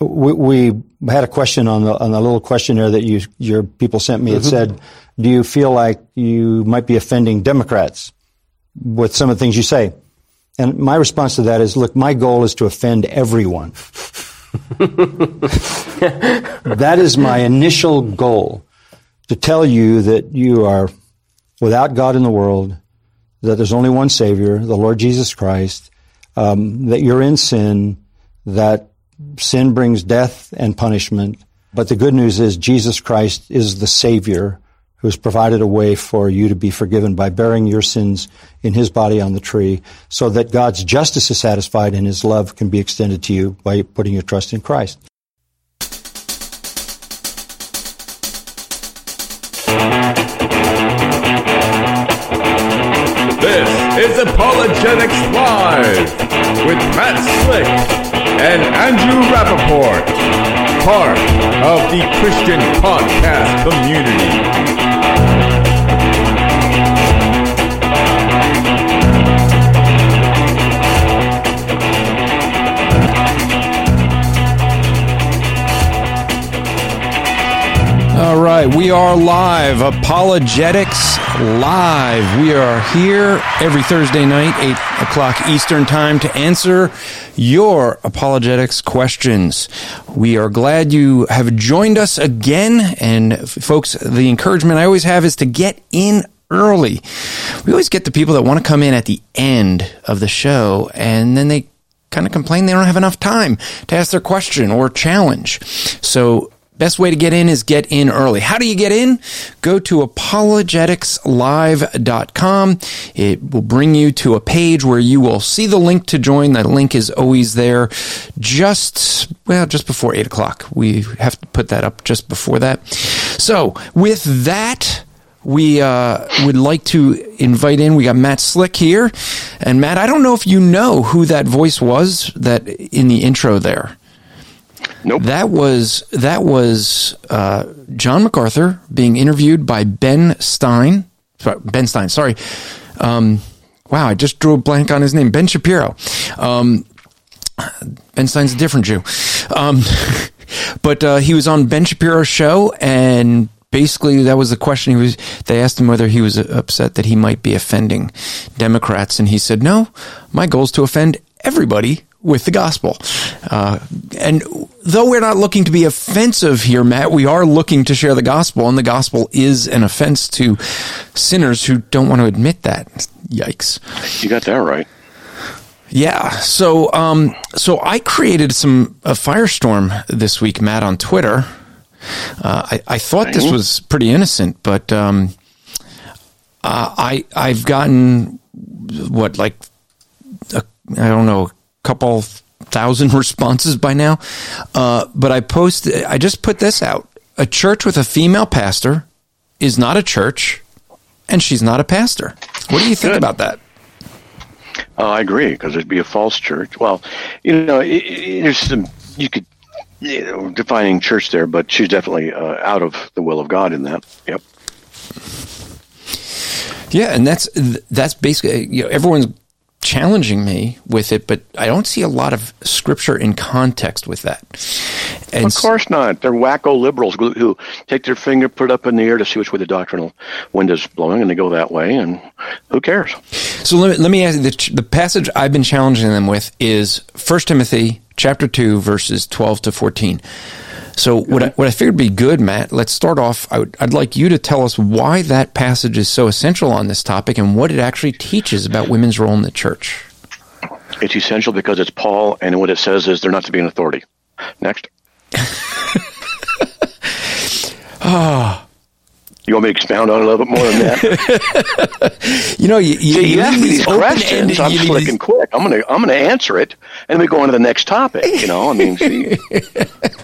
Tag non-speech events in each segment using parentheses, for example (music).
we, we, had a question on the on the little questionnaire that you your people sent me. It mm-hmm. said, "Do you feel like you might be offending Democrats with some of the things you say?" And my response to that is, "Look, my goal is to offend everyone." (laughs) that is my initial goal to tell you that you are without God in the world, that there's only one Savior, the Lord Jesus Christ, um, that you're in sin, that sin brings death and punishment. But the good news is Jesus Christ is the Savior who has provided a way for you to be forgiven by bearing your sins in His body on the tree so that God's justice is satisfied and His love can be extended to you by putting your trust in Christ. This is Apologetics Live with Matt Slick and Andrew Rappaport, part of the Christian podcast community. All right, we are live. Apologetics Live. We are here every Thursday night, 8 o'clock Eastern Time, to answer your apologetics questions. We are glad you have joined us again. And folks, the encouragement I always have is to get in early. We always get the people that want to come in at the end of the show, and then they kind of complain they don't have enough time to ask their question or challenge. So Best way to get in is get in early. How do you get in? Go to apologeticslive.com. It will bring you to a page where you will see the link to join. That link is always there just, well, just before eight o'clock. We have to put that up just before that. So with that, we uh, would like to invite in. We got Matt Slick here, and Matt, I don't know if you know who that voice was that in the intro there. Nope. That was that was uh, John MacArthur being interviewed by Ben Stein. Sorry, ben Stein. Sorry. Um, wow, I just drew a blank on his name. Ben Shapiro. Um, ben Stein's a different Jew. Um, (laughs) but uh, he was on Ben Shapiro's show, and basically that was the question. He was. They asked him whether he was upset that he might be offending Democrats, and he said, "No, my goal is to offend everybody with the gospel. Uh, and though we're not looking to be offensive here, Matt, we are looking to share the gospel, and the gospel is an offense to sinners who don't want to admit that. Yikes! You got that right. Yeah. So, um, so I created some a firestorm this week, Matt, on Twitter. Uh, I, I thought this was pretty innocent, but um, uh, I I've gotten what like I don't know a couple thousand (laughs) responses by now. Uh, but I posted, I just put this out. A church with a female pastor is not a church, and she's not a pastor. What do you think Good. about that? Uh, I agree because it'd be a false church. Well, you know, it, it, there's some you could you know defining church there, but she's definitely uh, out of the will of God in that. Yep. Yeah, and that's that's basically you know everyone's challenging me with it, but I don't see a lot of scripture in context with that. And of course not. They're wacko liberals who take their finger, put it up in the air to see which way the doctrinal wind is blowing, and they go that way, and who cares? So let me, let me ask you, the, the passage I've been challenging them with is 1 Timothy chapter 2, verses 12 to 14. So what I, what I figured would be good, Matt. Let's start off. I would, I'd like you to tell us why that passage is so essential on this topic and what it actually teaches about women's role in the church. It's essential because it's Paul, and what it says is they're not to be an authority. Next. (laughs) Ah. You want me to expound on it a little bit more than that? (laughs) you know, you, you, See, you ask me these questions. I'm slick and quick. I'm gonna I'm gonna answer it, and we go on to the next topic. You know, I mean, see, (laughs)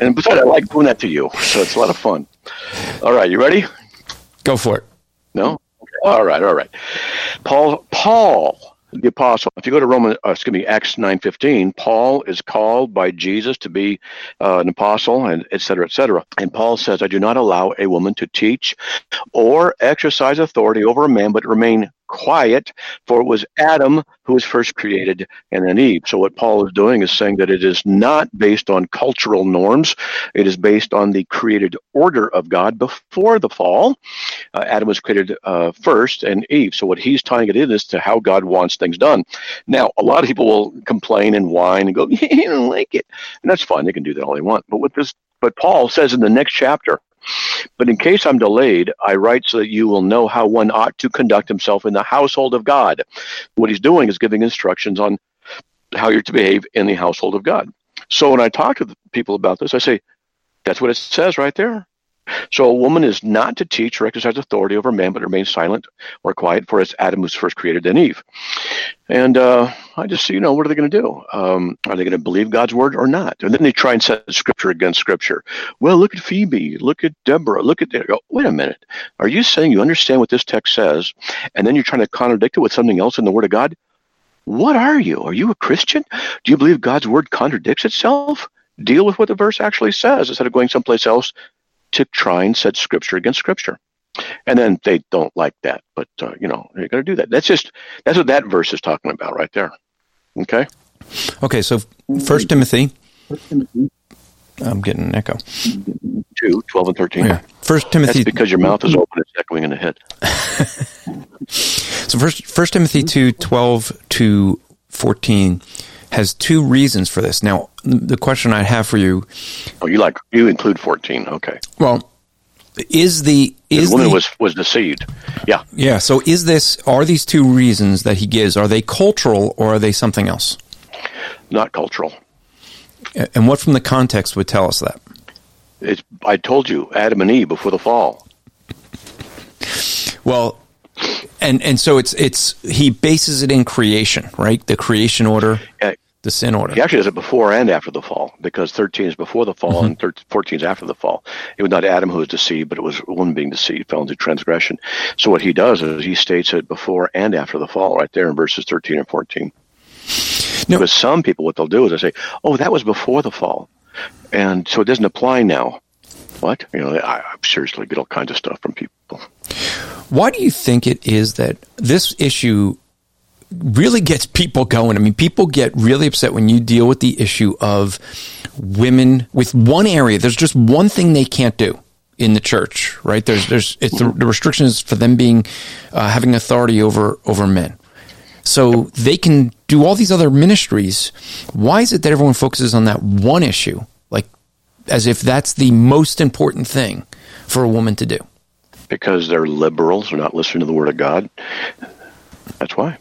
and besides, I like doing that to you, so it's a lot of fun. All right, you ready? Go for it. No. All right. All right. Paul. Paul the apostle. If you go to Roman, uh, excuse me, Acts nine fifteen, Paul is called by Jesus to be uh, an apostle, and et cetera, et cetera. And Paul says, "I do not allow a woman to teach or exercise authority over a man, but remain quiet, for it was Adam who was first created and then Eve. So what Paul is doing is saying that it is not based on cultural norms. It is based on the created order of God before the fall. Uh, Adam was created uh, first and Eve. So what he's tying it in is to how God wants things done. Now, a lot of people will complain and whine and go, (laughs) I don't like it. And that's fine. They can do that all they want. But what this, but Paul says in the next chapter, but in case I'm delayed, I write so that you will know how one ought to conduct himself in the household of God. What he's doing is giving instructions on how you're to behave in the household of God. So when I talk to people about this, I say, that's what it says right there. So a woman is not to teach or exercise authority over man, but remain silent or quiet, for it's Adam who's first created, then Eve. And uh, I just, see you know, what are they going to do? Um, are they going to believe God's word or not? And then they try and set scripture against scripture. Well, look at Phoebe, look at Deborah, look at. Go, Wait a minute. Are you saying you understand what this text says, and then you're trying to contradict it with something else in the Word of God? What are you? Are you a Christian? Do you believe God's word contradicts itself? Deal with what the verse actually says instead of going someplace else to try and set scripture against scripture. And then they don't like that, but uh, you know you're going to do that. That's just that's what that verse is talking about right there. Okay. Okay, so First Timothy. I'm getting an echo. 2, 12 and 13. Yeah. First Timothy. That's because your mouth is open, it's echoing in the head. so first, first Timothy 2, 12 to 14 has two reasons for this. Now, the question I have for you. Oh, you like you include fourteen? Okay. Well, is the is the woman the, was was deceived? Yeah. Yeah. So, is this are these two reasons that he gives? Are they cultural or are they something else? Not cultural. And what from the context would tell us that? It's, I told you, Adam and Eve before the fall. Well, and and so it's it's he bases it in creation, right? The creation order, yeah. the sin order. He actually does it before and after the fall, because thirteen is before the fall mm-hmm. and 13, fourteen is after the fall. It was not Adam who was deceived, but it was woman being deceived, fell into transgression. So what he does is he states it before and after the fall, right there in verses thirteen and fourteen. No. Because some people, what they'll do is they say, "Oh, that was before the fall," and so it doesn't apply now. What you know, I, I seriously get all kinds of stuff from people. Why do you think it is that this issue really gets people going? I mean, people get really upset when you deal with the issue of women with one area. There's just one thing they can't do in the church, right? There's, there's, it's the, the restrictions for them being, uh, having authority over, over men. So they can do all these other ministries. Why is it that everyone focuses on that one issue? Like, as if that's the most important thing for a woman to do because they're liberals, they're not listening to the Word of God. That's why.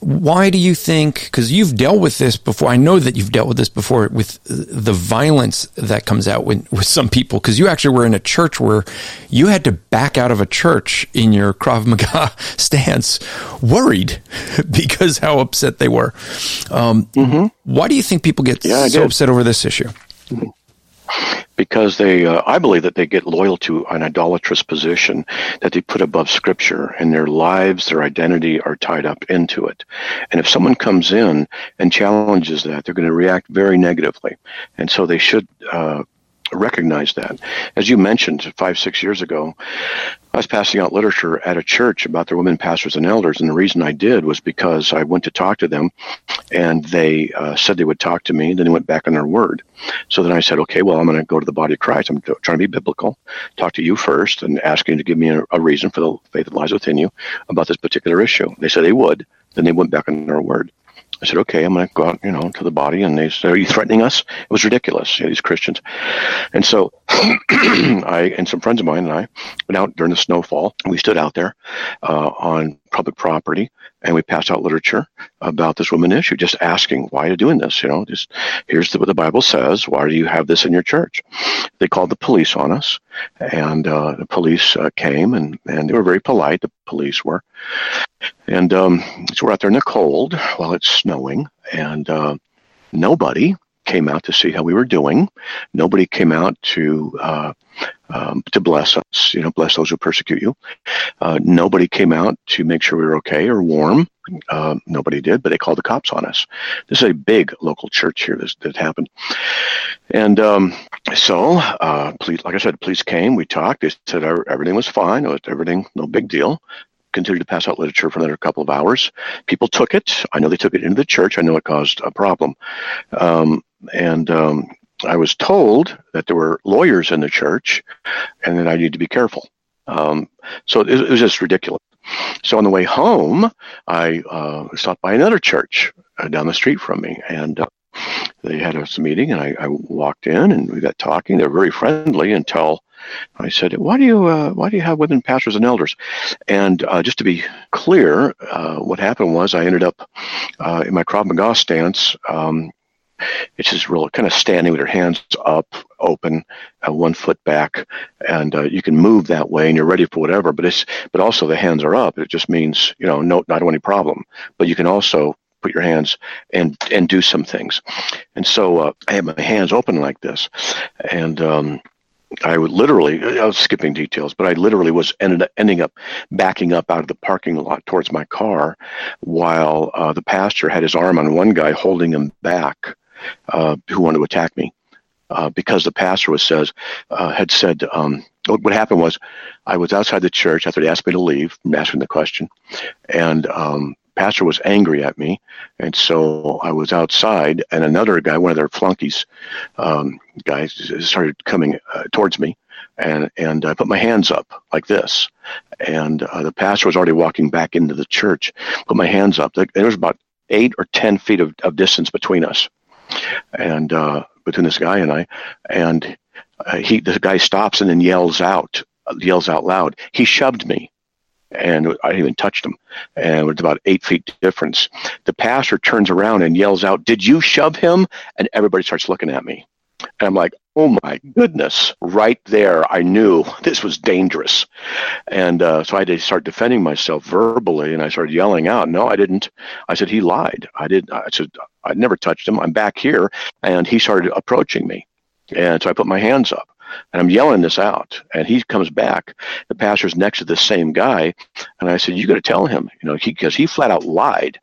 Why do you think? Because you've dealt with this before. I know that you've dealt with this before with the violence that comes out with, with some people. Because you actually were in a church where you had to back out of a church in your Krav Maga (laughs) stance, worried (laughs) because how upset they were. Um, mm-hmm. Why do you think people get yeah, so upset over this issue? Mm-hmm because they, uh, I believe that they get loyal to an idolatrous position that they put above Scripture, and their lives, their identity are tied up into it. And if someone comes in and challenges that, they're going to react very negatively, and so they should. Uh, recognize that. As you mentioned five, six years ago, I was passing out literature at a church about their women pastors and elders, and the reason I did was because I went to talk to them, and they uh, said they would talk to me, and then they went back on their word. So then I said, okay, well, I'm going to go to the body of Christ. I'm trying to be biblical, talk to you first, and ask you to give me a, a reason for the faith that lies within you about this particular issue. They said they would. Then they went back on their word. I said, okay, I'm going to go out, you know, to the body. And they said, are you threatening us? It was ridiculous, you know, these Christians. And so (clears throat) I and some friends of mine and I went out during the snowfall. We stood out there uh, on public property and we passed out literature about this woman issue, just asking, why are you doing this? You know, just here's what the Bible says. Why do you have this in your church? They called the police on us and uh, the police uh, came and, and they were very polite. The police were. And um, so we're out there in the cold while it's snowing and uh, nobody came out to see how we were doing. Nobody came out to uh, um, to bless us, you know, bless those who persecute you. Uh, nobody came out to make sure we were okay or warm. Uh, nobody did, but they called the cops on us. This is a big local church here that, that happened. And um, so, uh, police, like I said, police came. We talked. They said everything was fine. Was everything, no big deal. Continued to pass out literature for another couple of hours. People took it. I know they took it into the church. I know it caused a problem. Um, and um, I was told that there were lawyers in the church, and that I need to be careful. Um, so it, it, was just ridiculous. So on the way home, I uh, stopped by another church uh, down the street from me, and uh, they had a meeting, and I, I, walked in, and we got talking. They're very friendly until I said, "Why do you uh, why do you have women pastors and elders?" And uh, just to be clear, uh, what happened was I ended up in my Krav Maga stance. Um, it's just real kind of standing with your hands up, open, uh, one foot back, and uh, you can move that way, and you're ready for whatever. But it's but also the hands are up. It just means you know no not any problem. But you can also put your hands and and do some things. And so uh, I had my hands open like this, and um, I would literally, I was skipping details, but I literally was ended up, ending up backing up out of the parking lot towards my car while uh, the pastor had his arm on one guy holding him back uh, who wanted to attack me. Uh, because the pastor was says uh, had said um, what happened was I was outside the church after they asked me to leave, asking the question, and um, pastor was angry at me, and so I was outside, and another guy, one of their flunkies, um, guys, started coming uh, towards me, and and I put my hands up like this, and uh, the pastor was already walking back into the church. Put my hands up. There was about eight or ten feet of, of distance between us and uh, between this guy and I, and uh, he the guy stops and then yells out, yells out loud. He shoved me, and I even touched him, and it's about eight feet difference. The pastor turns around and yells out, "Did you shove him?" And everybody starts looking at me. And I'm like, oh my goodness, right there, I knew this was dangerous. And uh, so I had to start defending myself verbally, and I started yelling out, no, I didn't. I said, he lied. I didn't. I said, I never touched him. I'm back here. And he started approaching me. And so I put my hands up and I'm yelling this out. And he comes back. The pastor's next to the same guy. And I said, You got to tell him, you know, because he, he, flat out lied.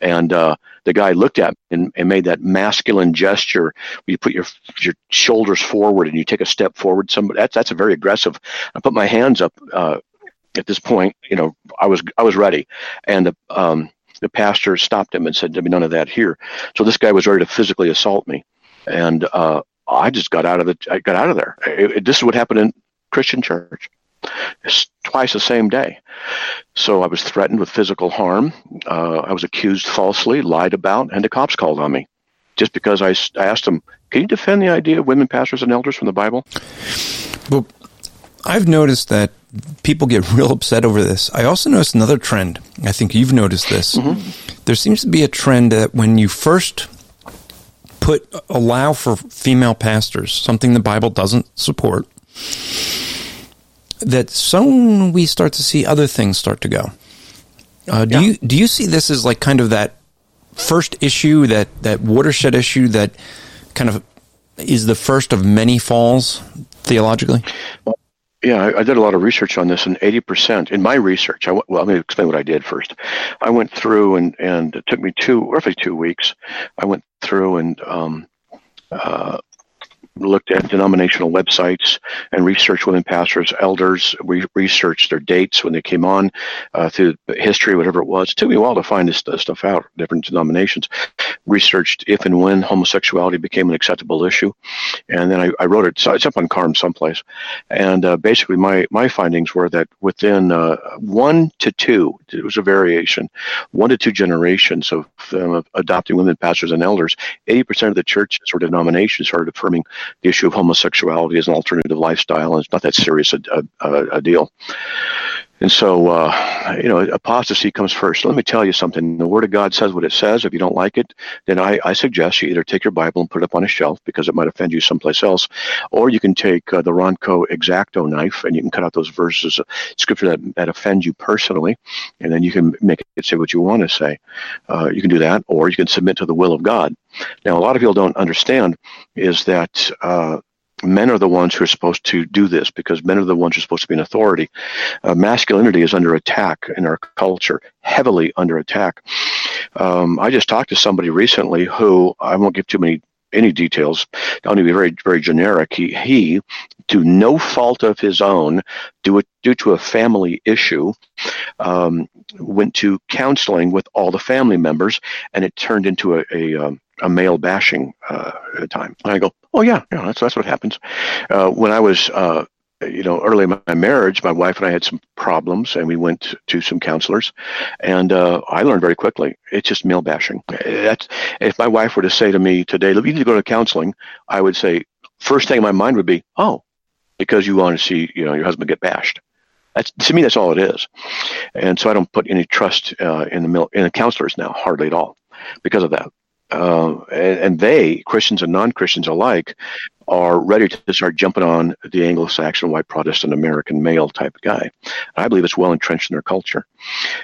And uh, the guy looked at me and, and, made that masculine gesture where you put your your shoulders forward and you take a step forward. Somebody, that's, that's a very aggressive. I put my hands up. Uh, at this point, you know, I was I was ready, and the um, the pastor stopped him and said, "There'll be none of that here." So this guy was ready to physically assault me, and uh, I just got out of the I got out of there. It, it, this is what happened in Christian church. It's twice the same day. So I was threatened with physical harm. Uh, I was accused falsely, lied about, and the cops called on me just because I, I asked them, "Can you defend the idea of women pastors and elders from the Bible?" Well, I've noticed that people get (laughs) real upset over this. I also noticed another trend. I think you've noticed this. Mm-hmm. There seems to be a trend that when you first put allow for female pastors, something the Bible doesn't support, that soon we start to see other things start to go. Uh, do yeah. you do you see this as like kind of that first issue, that that watershed issue that kind of is the first of many falls theologically? Well, yeah, I, I, did a lot of research on this, and 80% in my research, I, well, let me explain what I did first. I went through, and, and it took me two, roughly two weeks. I went through and um, uh, looked at denominational websites and researched women pastors, elders. We researched their dates when they came on uh, through history, whatever it was. It took me a while to find this, this stuff out, different denominations. Researched if and when homosexuality became an acceptable issue. And then I, I wrote it, so it's up on CARM someplace. And uh, basically, my, my findings were that within uh, one to two, it was a variation, one to two generations of um, adopting women pastors and elders, 80% of the churches or denominations started affirming the issue of homosexuality as an alternative lifestyle, and it's not that serious a, a, a deal. And so, uh, you know, apostasy comes first. Let me tell you something. The Word of God says what it says. If you don't like it, then I, I suggest you either take your Bible and put it up on a shelf because it might offend you someplace else, or you can take uh, the Ronco Exacto knife and you can cut out those verses of Scripture that, that offend you personally, and then you can make it say what you want to say. Uh, you can do that, or you can submit to the will of God. Now, a lot of people don't understand is that uh, men are the ones who are supposed to do this because men are the ones who are supposed to be an authority. Uh, masculinity is under attack in our culture, heavily under attack. Um, I just talked to somebody recently who I won't give too many any details. I'll be very very generic. He he, to no fault of his own, due due to a family issue, um, went to counseling with all the family members, and it turned into a a, um, a male bashing uh, time. And I go, oh yeah, yeah, that's that's what happens. Uh, when I was uh, you know, early in my marriage, my wife and I had some problems, and we went to some counselors, and uh, I learned very quickly it's just male bashing. That's if my wife were to say to me today, "Look, "You need to go to counseling," I would say, first thing in my mind would be, "Oh, because you want to see, you know, your husband get bashed." That's to me, that's all it is, and so I don't put any trust uh, in the in the counselors now, hardly at all, because of that. Uh, and, and, they, Christians and non Christians alike, are ready to start jumping on the Anglo-Saxon, white Protestant American male type of guy. I believe it's well entrenched in their culture.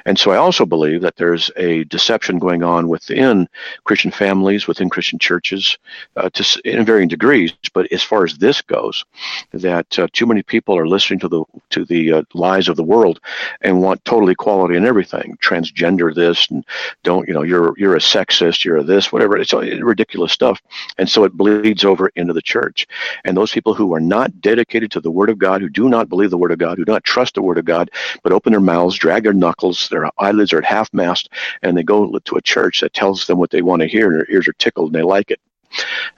And so I also believe that there's a deception going on within Christian families, within Christian churches, uh, to, in varying degrees. But as far as this goes, that uh, too many people are listening to the to the uh, lies of the world and want total equality in everything, transgender this, and don't you know you're you're a sexist, you're a this, whatever. It's ridiculous stuff, and so it bleeds over into the church church. And those people who are not dedicated to the Word of God, who do not believe the Word of God, who do not trust the Word of God, but open their mouths, drag their knuckles, their eyelids are at half mast, and they go to a church that tells them what they want to hear, and their ears are tickled and they like it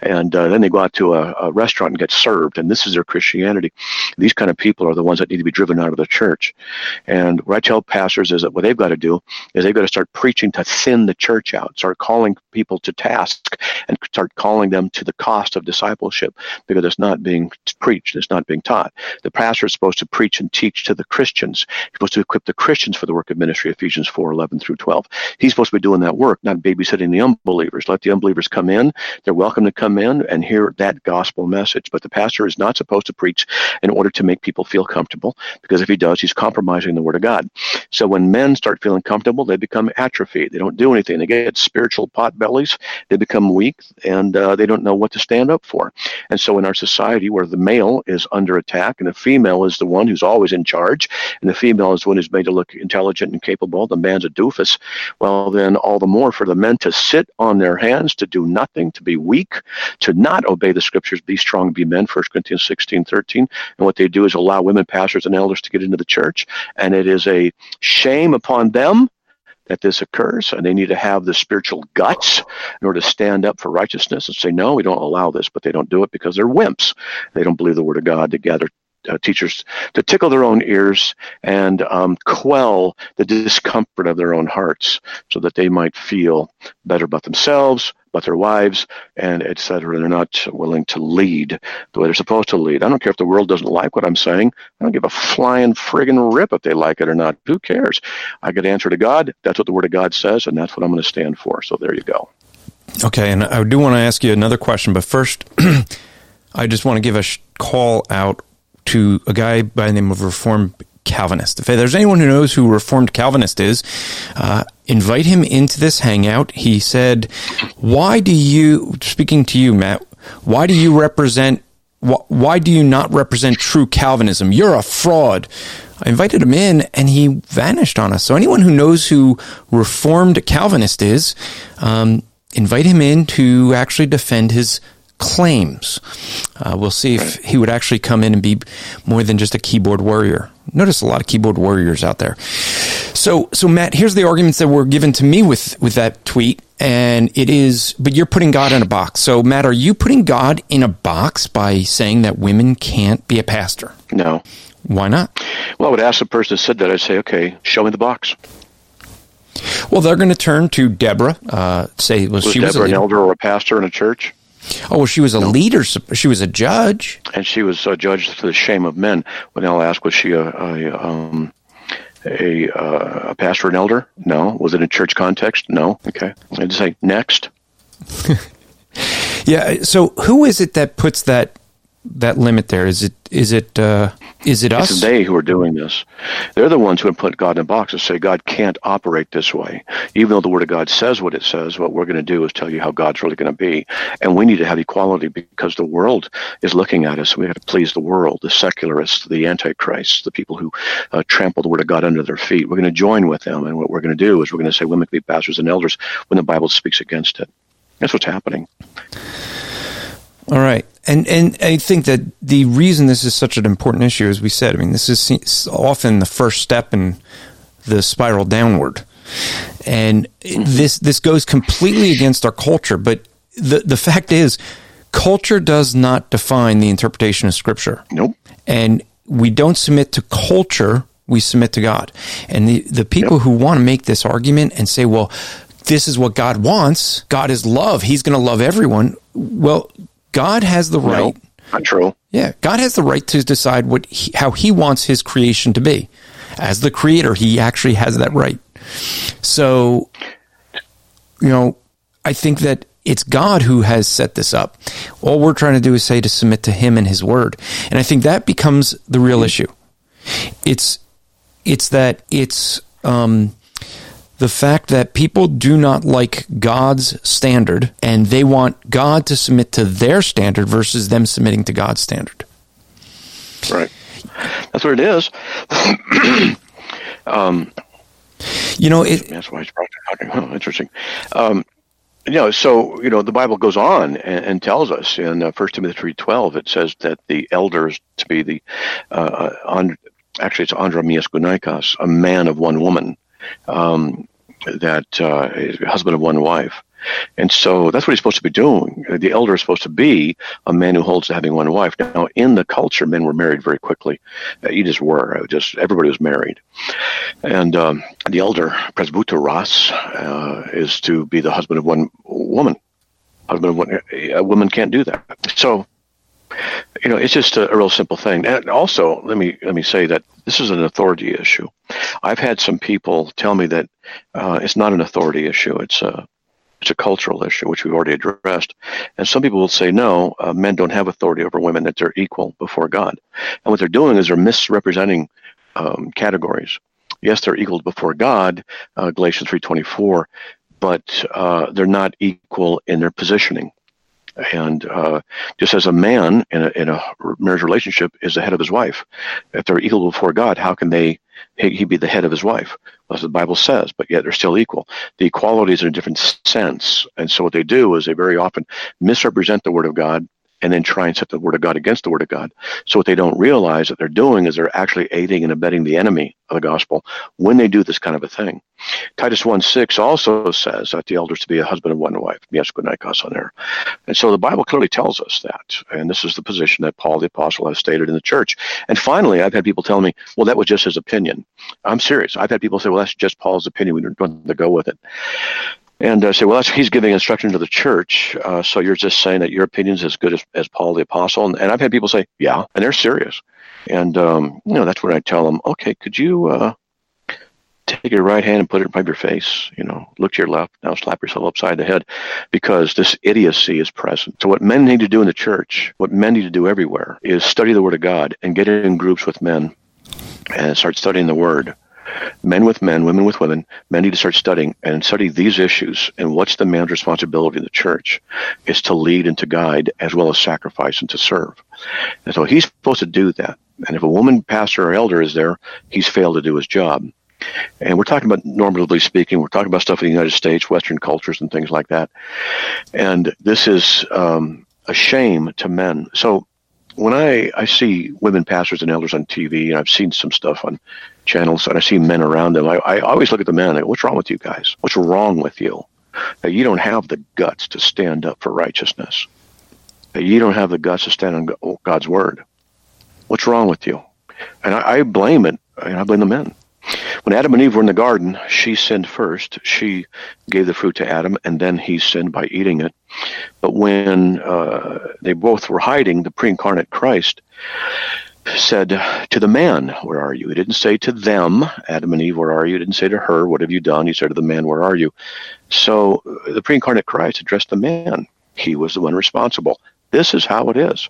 and uh, then they go out to a, a, restaurant and get served, and this is their Christianity. These kind of people are the ones that need to be driven out of the church. And what I tell pastors is that what they've got to do is they've got to start preaching to thin the church out, start calling people to task, and start calling them to the cost of discipleship because it's not being preached, it's not being taught. The pastor is supposed to preach and teach to the Christians. He's supposed to equip the Christians for the work of ministry, Ephesians 4 11 through 12. He's supposed to be doing that work, not babysitting the unbelievers. Let the unbelievers come in. They're welcome to come in and hear that gospel message. But the pastor is not supposed to preach in order to make people feel comfortable, because if he does, he's compromising the word of God. So when men start feeling comfortable, they become atrophied. They don't do anything. They get spiritual pot bellies. They become weak, and uh, they don't know what to stand up for. And so in our society, where the male is under attack and the female is the one who's always in charge, and the female is the one who's made to look intelligent and capable, the man's a doofus. Well, then all the more for the men to sit on their hands, to do nothing, to be weak, to not obey the scriptures, be strong, be men, 1 Corinthians 16, 13. And what they do is allow women pastors and elders to get into the church. And it is a shame upon them that this occurs, and they need to have the spiritual guts in order to stand up for righteousness and say, no, we don't allow this, but they don't do it because they're wimps. They don't believe the word of God to gather uh, teachers to tickle their own ears and um, quell the discomfort of their own hearts so that they might feel better about themselves, about their wives, and etc. They're not willing to lead the way they're supposed to lead. I don't care if the world doesn't like what I'm saying. I don't give a flying friggin' rip if they like it or not. Who cares? I get answer to God. That's what the Word of God says, and that's what I'm going to stand for. So there you go. Okay, and I do want to ask you another question, but first, (clears throat) I just want to give a call out to a guy by the name of Reformed Calvinist. If there's anyone who knows who Reformed Calvinist is, uh, invite him into this hangout. He said, "Why do you?" Speaking to you, Matt. Why do you represent? Wh- why do you not represent true Calvinism? You're a fraud. I invited him in, and he vanished on us. So anyone who knows who Reformed Calvinist is, um, invite him in to actually defend his claims. Uh, we'll see if he would actually come in and be more than just a keyboard warrior. Notice a lot of keyboard warriors out there. So, so Matt, here's the arguments that were given to me with with that tweet, and it is, but you're putting God in a box. So, Matt, are you putting God in a box by saying that women can't be a pastor? No. Why not? Well, I would ask the person that said that. I'd say, okay, show me the box. Well, they're going to turn to Deborah. Uh, say, well, was she Deborah was a, an elder or a pastor in a church? Oh, well, she was a no. leader. She was a judge, and she was a judge to the shame of men. When I'll ask, was she a a, um, a, uh, a pastor and elder? No. Was it in church context? No. Okay. I'd say next. (laughs) yeah. So, who is it that puts that that limit there? Is it is it uh, is it us? It's they who are doing this. They're the ones who have put God in a box and say God can't operate this way. Even though the Word of God says what it says, what we're going to do is tell you how God's really going to be. And we need to have equality because the world is looking at us. We have to please the world, the secularists, the antichrists, the people who uh, trample the Word of God under their feet. We're going to join with them, and what we're going to do is we're going to say women can be pastors and elders when the Bible speaks against it. That's what's happening. All right. And and I think that the reason this is such an important issue, as we said, I mean, this is often the first step in the spiral downward, and this this goes completely against our culture. But the the fact is, culture does not define the interpretation of Scripture. Nope. And we don't submit to culture; we submit to God. And the the people who want to make this argument and say, well. This is what God wants. God is love. He's going to love everyone. Well, God has the right. No, not true. Yeah, God has the right to decide what he, how He wants His creation to be. As the Creator, He actually has that right. So, you know, I think that it's God who has set this up. All we're trying to do is say to submit to Him and His Word, and I think that becomes the real issue. It's it's that it's um, the fact that people do not like God's standard and they want God to submit to their standard versus them submitting to God's standard. Right. That's what it is. (coughs) You know, it, That's why he's probably talking. Huh, interesting. Um, you know, so you know, the Bible goes on and, and tells us in uh, First Timothy three twelve. It says that the elders to be the uh, on, actually it's Andromius Gunaikos, a man of one woman, um, that uh, husband of one wife. And so that's what he's supposed to be doing. The elder is supposed to be a man who holds to having one wife. Now, in the culture, men were married very quickly. Uh, you just were. Uh, Just everybody was married. And um, the elder, presbyteros, uh, is to be the husband of one woman. Husband of one. A woman can't do that. So, you know, it's just a, a real simple thing. And also, let me let me say that this is an authority issue. I've had some people tell me that uh, it's not an authority issue. It's a it's a cultural issue, which we've already addressed. And some people will say, no, uh, men don't have authority over women; that they're equal before God. And what they're doing is they're misrepresenting um, categories. Yes, they're equal before God, uh, Galatians three twenty four, but uh, they're not equal in their positioning. And uh, just as a man in a, in a marriage relationship is the head of his wife, if they're equal before God, how can they he, be the head of his wife? Well, what the Bible says, but yet they're still equal. The equalities are in a different sense, and so what they do is they very often misrepresent the Word of God and then try and set the Word of God against the Word of God. So what they don't realize that they're doing is they're actually aiding and abetting the enemy of the gospel when they do this kind of a thing. Titus 1 6 also says that the elders to be a husband of one wife. Yes, good night, on there. And so the Bible clearly tells us that. And this is the position that Paul the Apostle has stated in the church. And finally, I've had people tell me, well, that was just his opinion. I'm serious. I've had people say, well, that's just Paul's opinion. We don't want to go with it. And uh, say, well, he's giving instruction to the church. Uh, so you're just saying that your opinion's as good as, as Paul the Apostle. And, and I've had people say, yeah, and they're serious. And, um, you know, that's when I tell them, okay, could you uh, take your right hand and put it in front of your face? You know, look to your left. Now slap yourself upside the head because this idiocy is present. So what men need to do in the church, what men need to do everywhere is study the Word of God and get in groups with men and start studying the Word men with men, women with women, men need to start studying and study these issues. And what's the man's responsibility in the church? Is to lead and to guide as well as sacrifice and to serve. And so he's supposed to do that. And if a woman pastor or elder is there, he's failed to do his job. And we're talking about, normatively speaking, we're talking about stuff in the United States, Western cultures, and things like that. And this is um, a shame to men. So when I, I see women pastors and elders on TV, and I've seen some stuff on channels, and I see men around them, I, I always look at the men and I go, what's wrong with you guys? What's wrong with you? You don't have the guts to stand up for righteousness. You don't have the guts to stand on God's word. What's wrong with you? And I, I blame it, and I blame the men. When Adam and Eve were in the garden, she sinned first. She gave the fruit to Adam, and then he sinned by eating it. But when uh, they both were hiding, the pre incarnate Christ said to the man, Where are you? He didn't say to them, Adam and Eve, Where are you? He didn't say to her, What have you done? He said to the man, Where are you? So uh, the pre incarnate Christ addressed the man. He was the one responsible. This is how it is.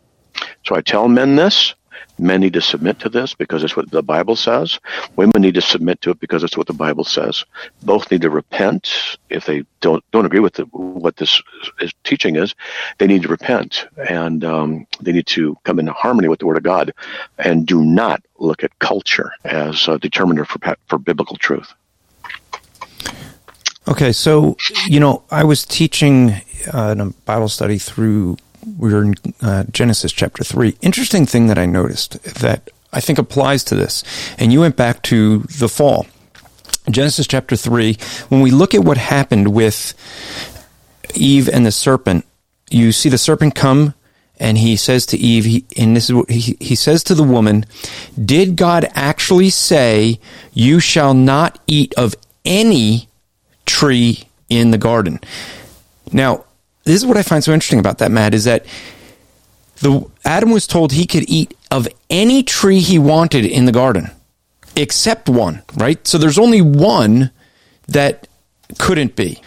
So I tell men this. Men need to submit to this because it's what the Bible says. Women need to submit to it because it's what the Bible says. Both need to repent if they don't don't agree with the, what this is, teaching is. They need to repent and um, they need to come into harmony with the Word of God, and do not look at culture as a determiner for for biblical truth. Okay, so you know, I was teaching uh, in a Bible study through we were in uh, Genesis chapter three. Interesting thing that I noticed that I think applies to this, and you went back to the fall. Genesis chapter 3, when we look at what happened with Eve and the serpent, you see the serpent come and he says to Eve, he, and this is what he, he says to the woman, Did God actually say, You shall not eat of any tree in the garden? Now, this is what I find so interesting about that, Matt, is that the Adam was told he could eat of any tree he wanted in the garden, except one, right? So there's only one that couldn't be.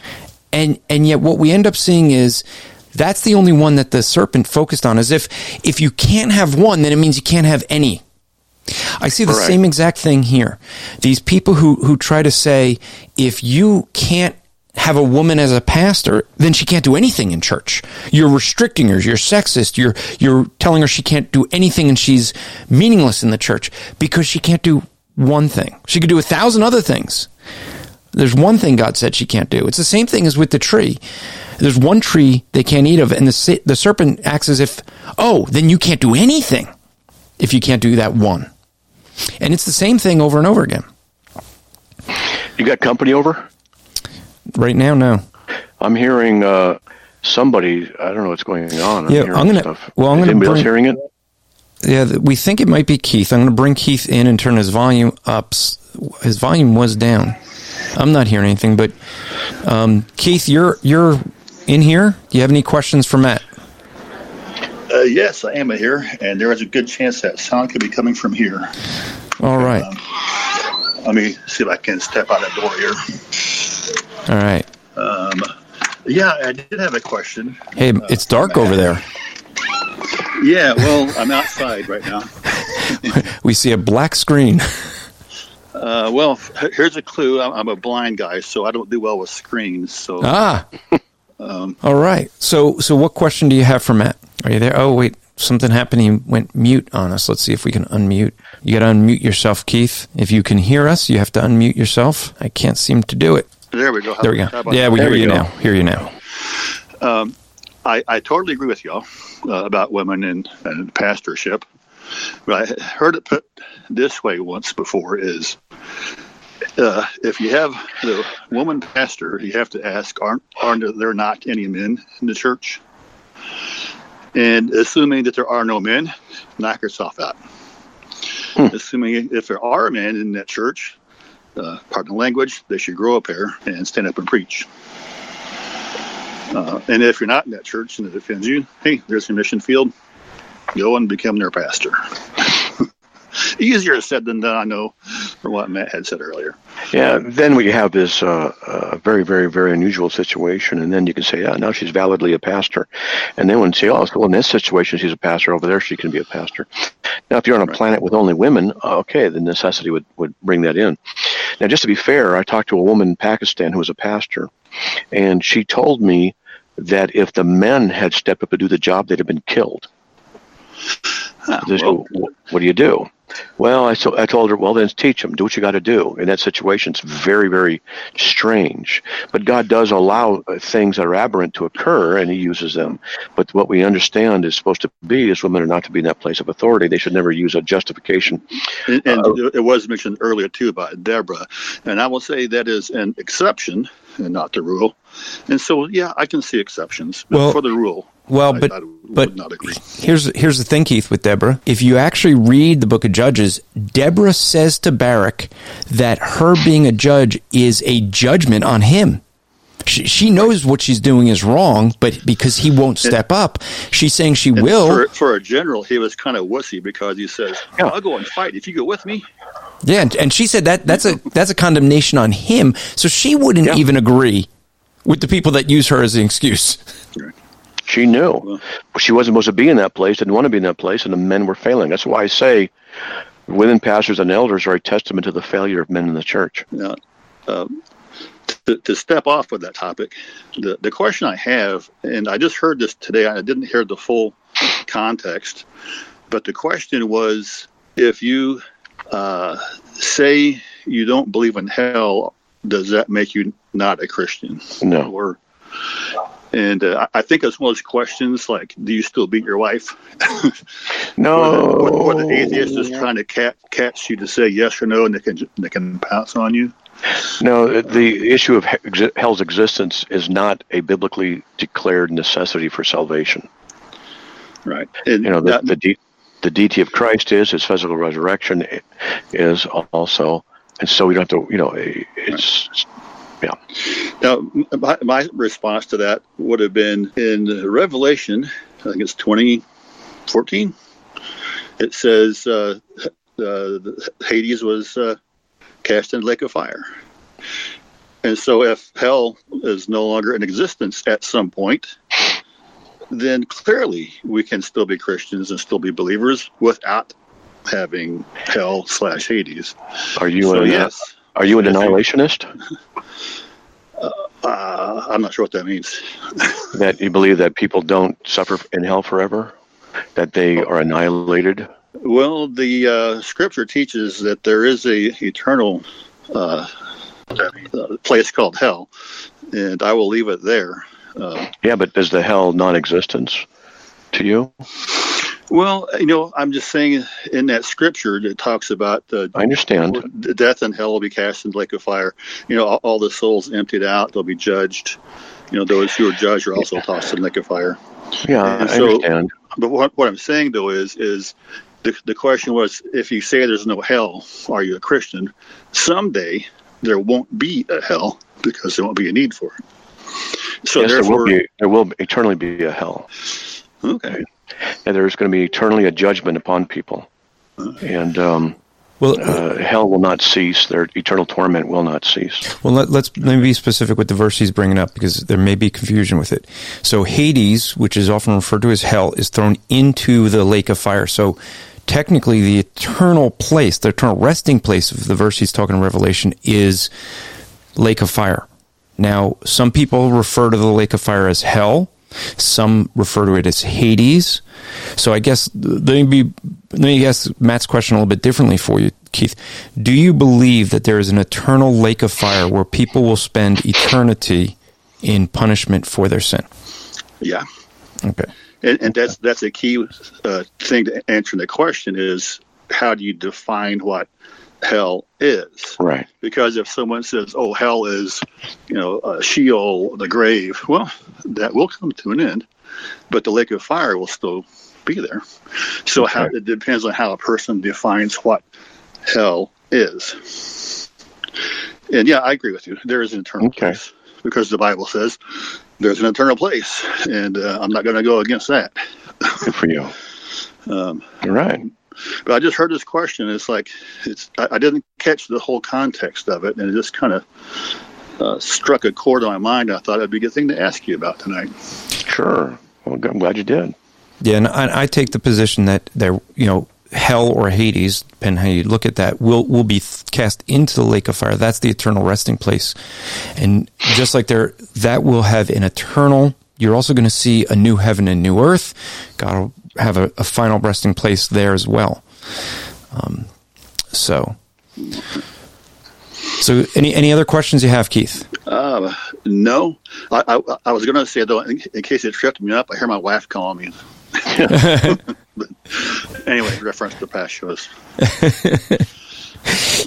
And and yet what we end up seeing is that's the only one that the serpent focused on as if if you can't have one, then it means you can't have any. I see the Correct. same exact thing here. These people who, who try to say, if you can't have a woman as a pastor, then she can't do anything in church. You're restricting her. You're sexist. You're, you're telling her she can't do anything and she's meaningless in the church because she can't do one thing. She could do a thousand other things. There's one thing God said she can't do. It's the same thing as with the tree. There's one tree they can't eat of, and the the serpent acts as if, oh, then you can't do anything if you can't do that one. And it's the same thing over and over again. You got company over? Right now, no. I'm hearing uh, somebody. I don't know what's going on. I'm Yeah, I'm gonna- Stuff. well, I'm Is gonna anybody else bring- hearing it? Yeah, we think it might be Keith. I'm going to bring Keith in and turn his volume up. His volume was down. I'm not hearing anything, but um, Keith, you're you're in here. Do you have any questions for Matt? Uh, yes, I am here, and there is a good chance that sound could be coming from here. All right, Let me see if I can step out that door here. all right. Yeah, I did have a question. Hey, it's dark over there. Yeah, well, I'm outside right now. (laughs) We see a black screen. Uh, well, here's a clue. I'm, I'm a blind guy, so I don't do well with screens. So Ah. All right. So, so what question do you have for Matt? Are you there? Oh, wait. Something happened. He went mute on us. Let's see if we can unmute. You got to unmute yourself, Keith. If you can hear us, you have to unmute yourself. I can't seem to do it. there we go. How- There we go. Yeah, we hear we you go. now. Hear you now. I, I totally agree with y'all uh, about women and, and pastorship. But I heard it put this way once before is uh, if you have the woman pastor, you have to ask, aren't, aren't there not any men in the church? And assuming that there are no men, knock yourself out. Assuming if there are men in that church, uh, pardon the language, they should grow up here and stand up and preach. Uh, and if you're not in that church and it offends you, hey, there's your mission field. Go and become their pastor. (laughs) Easier said than done, I know, from what Matt had said earlier. Yeah. Then we have this uh, uh, very, very, very unusual situation, and then you can say, yeah, now she's validly a pastor. And then when you say, oh, well, in this situation, she's a pastor. Over there, she can be a pastor. Now, if you're on a planet with only women, uh, okay, the necessity would, would bring that in. Now, just to be fair, I talked to a woman in Pakistan who was a pastor, and she told me that if the men had stepped up to do the job, they'd have been killed. Ah, They well, what do you do? Well, I, so, I told her, well, then teach them. Do what you got to do. In that situation, it's very, very strange. But God does allow uh, things that are aberrant to occur, and He uses them. But what we understand is supposed to be is women are not to be in that place of authority. They should never use a justification. and, and it was mentioned earlier too about Deborah, and I will say that is an exception and not the rule. And so, yeah, I can see exceptions Well- for the rule. Well, but I would but not agree. here's here's the thing, Keith, with Deborah. If you actually read the book of Judges, Deborah says to Barak that her being a judge is a judgment on him. She, she knows what she's doing is wrong, but because he won't step up, she's saying she will. For, for a general, he was kind of wussy because he says. "I'll go and fight if you go with me." Yeah, and, and she said that that's a that's a condemnation on him. So she wouldn't Yeah. even agree with the people that use her as an excuse. She knew she wasn't supposed to be in that place, didn't want to be in that place, and the men were failing. That's why I say women pastors and elders are a testament to the failure of men in the church. Now, um, to, to step off with that topic, the, the question I have, and I just heard this today, I didn't hear the full context, but the question was if you uh, say you don't believe in hell, does that make you not a Christian? No. Or And uh, I think it's one of those questions like, do you still beat your wife? (laughs) No. Or the, or the atheist is trying to cat, catch you to say yes or no, and they can they can pounce on you. No, the issue of hell's existence is not a biblically declared necessity for salvation. Right. And You know, the, that- the, de- the deity of Christ is, his physical resurrection is also, and so we don't have to, you know, it's, yeah. Now, my, my response to that would have been in Revelation, I think it's 2014. It says uh, uh, Hades was uh, cast in the lake of fire. And so, if hell is no longer in existence at some point, then clearly we can still be Christians and still be believers without having hell slash Hades. Are you, So, an, yes, are you an annihilationist? uh, I'm not sure what that means. (laughs) That you believe that people don't suffer in hell forever? That they are annihilated? Well, the uh, scripture teaches that there is a eternal uh, place called hell, and I will leave it there. Uh, Yeah, but is the hell non-existence to you? Well, you know, I'm just saying in that scripture that talks about uh, I understand. the death and hell will be cast in the lake of fire. You know, all, all the souls emptied out; they'll be judged. You know, those who are judged are also tossed in the lake of fire. Yeah, And I so- understand. But what, what I'm saying though is is the, the question was if you say there's no hell, are you a Christian? Someday there won't be a hell because there won't be a need for it. So yes, there will be. There will eternally be a hell, okay. And there's going to be eternally a judgment upon people, and um, Well, uh, hell will not cease. Their eternal torment will not cease. Well, let, let's let me be specific with the verse he's bringing up because there may be confusion with it. So Hades, which is often referred to as hell, is thrown into the lake of fire. So technically, the eternal place, the eternal resting place of the verse he's talking in Revelation is lake of fire. Now, some people refer to the lake of fire as hell. Some refer to it as Hades. So I guess let me be let me ask Matt's question a little bit differently for you, Keith. Do you believe that there is an eternal lake of fire where people will spend eternity in punishment for their sin? Yeah, Okay. and, and that's that's a key uh, thing to answering the question is how do you define what hell is? Right. Because if someone says, "Oh, hell is," you know, uh, Sheol, the grave, well, that will come to an end, but the lake of fire will still be there. So how, it depends on how a person defines what hell is. And yeah, I agree with you. There is an eternal Okay. place because the Bible says there's an eternal place, and uh, I'm not going to go against that. Good for you. (laughs) Um, All right. But I just heard this question. It's like it's I, I didn't catch the whole context of it, and it just kind of uh, struck a chord on my mind. I thought it'd be a good thing to ask you about tonight. Sure. Well, I'm glad you did. Yeah, and I, I take the position that there, you know, hell or Hades, depending how you look at that, will will be cast into the lake of fire. That's the eternal resting place, and just like there, that will have an eternal. You're also going to see a new heaven and new earth. God will have a, a final resting place there as well. Um, so, so any any other questions you have, Keith? Uh, no, I, I, I was going to say though, in, in case it tripped me up, I hear my wife calling me. (laughs) anyway, reference to the past shows. (laughs)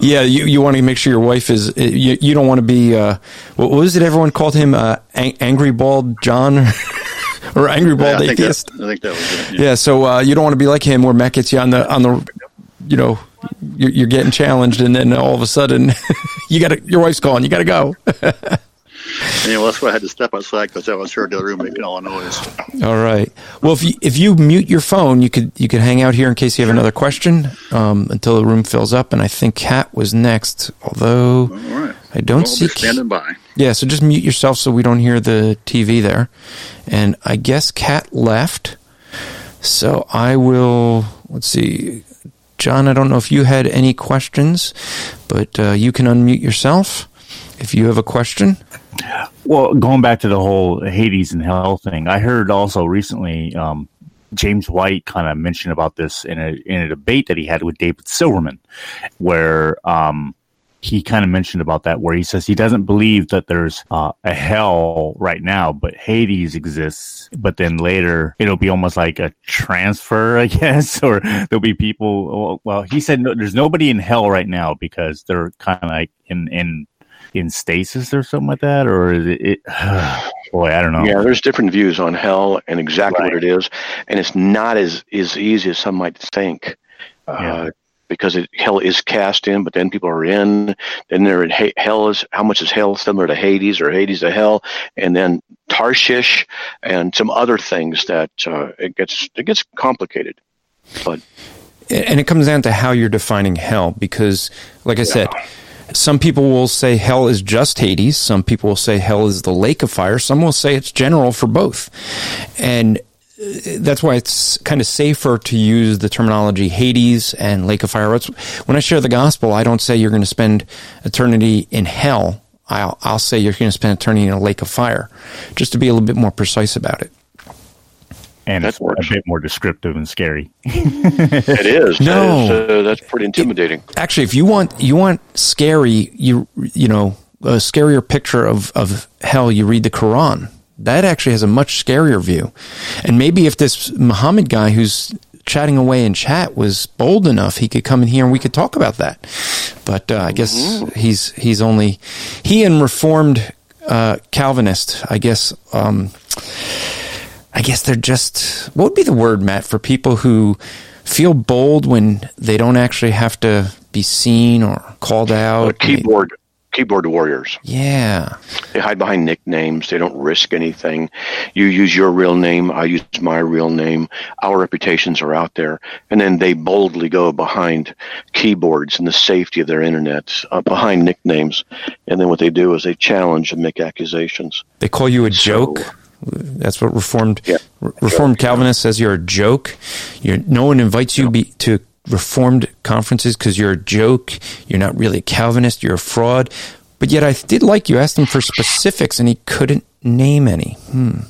Yeah, you, you want to make sure your wife is. You, you don't want to be. Uh, what was it? Everyone called him uh, Ang- Angry Bald John (laughs) or Angry Yeah, Bald I, Atheist. that, I think that was it. Yeah. Yeah, so uh, you don't want to be like him, where Matt gets you on the on the, you know, you're, you're getting challenged, and then all of a sudden, (laughs) you got your wife's calling, you got to go. (laughs) Anyway, that's why I had to step outside because I was heard the room making all the noise. All right. Well, if you if you mute your phone, you could you could hang out here in case you have another question um, until the room fills up. And I think Kat was next, although right. I don't Well, see standing by. Yeah, so just mute yourself so we don't hear the TV there. And I guess Kat left. So I will, let's see. John, I don't know if you had any questions, but uh, you can unmute yourself if you have a question. Well, going back to the whole Hades and hell thing, I heard also recently um, James White kind of mentioned about this in a in a debate that he had with David Silverman, where um, he kind of mentioned about that where he says he doesn't believe that there's uh, a hell right now, but Hades exists. But then later it'll be almost like a transfer, I (laughs) guess, or there'll be people. Well, he said no, there's nobody in hell right now because they're kind of like in in in stasis or something like that, or is it? it (sighs) boy, I don't know. Yeah, there's different views on hell and exactly right. what it is, and it's not as as easy as some might think. Yeah. Uh, because it, hell is cast in, but then people are in. Then they're in hell is how much is hell similar to Hades or Hades to hell, and then Tartarus and some other things that uh, it gets it gets complicated. But and it comes down to how you're defining hell, because like I yeah. said. Some people will say hell is just Hades. Some people will say hell is the lake of fire. Some will say it's general for both. And uh, that's why it's kind of safer to use the terminology Hades and Lake of Fire. When I share the gospel, I don't say you're going to spend eternity in hell. I'll, I'll say you're going to spend eternity in a lake of fire, just to be a little bit more precise about it. And that's a bit more descriptive and scary. (laughs) it is. No, that is, uh, that's pretty intimidating. It, actually, if you want you want scary, you you know a scarier picture of of hell, you read the Quran that actually has a much scarier view. And maybe if this Muhammad guy who's chatting away in chat was bold enough, he could come in here and we could talk about that. But uh, I guess mm-hmm. he's he's only he and Reformed uh, Calvinist. I guess um, I guess they're just what would be the word, Matt, for people who feel bold when they don't actually have to be seen or called out. A keyboard keyboard warriors. Yeah. They hide behind nicknames. They don't risk anything. You use your real name. I use my real name. Our reputations are out there. And then they boldly go behind keyboards and the safety of their internet, uh, behind nicknames. And then what they do is they challenge and make accusations. They call you a joke. That's what Reformed yeah, Reformed Calvinist says. You're a joke. You're, no one invites you be, to Reformed conferences because you're a joke. You're not really a Calvinist. You're a fraud. But yet I did like you asked him for specifics and he couldn't name any. Hmm.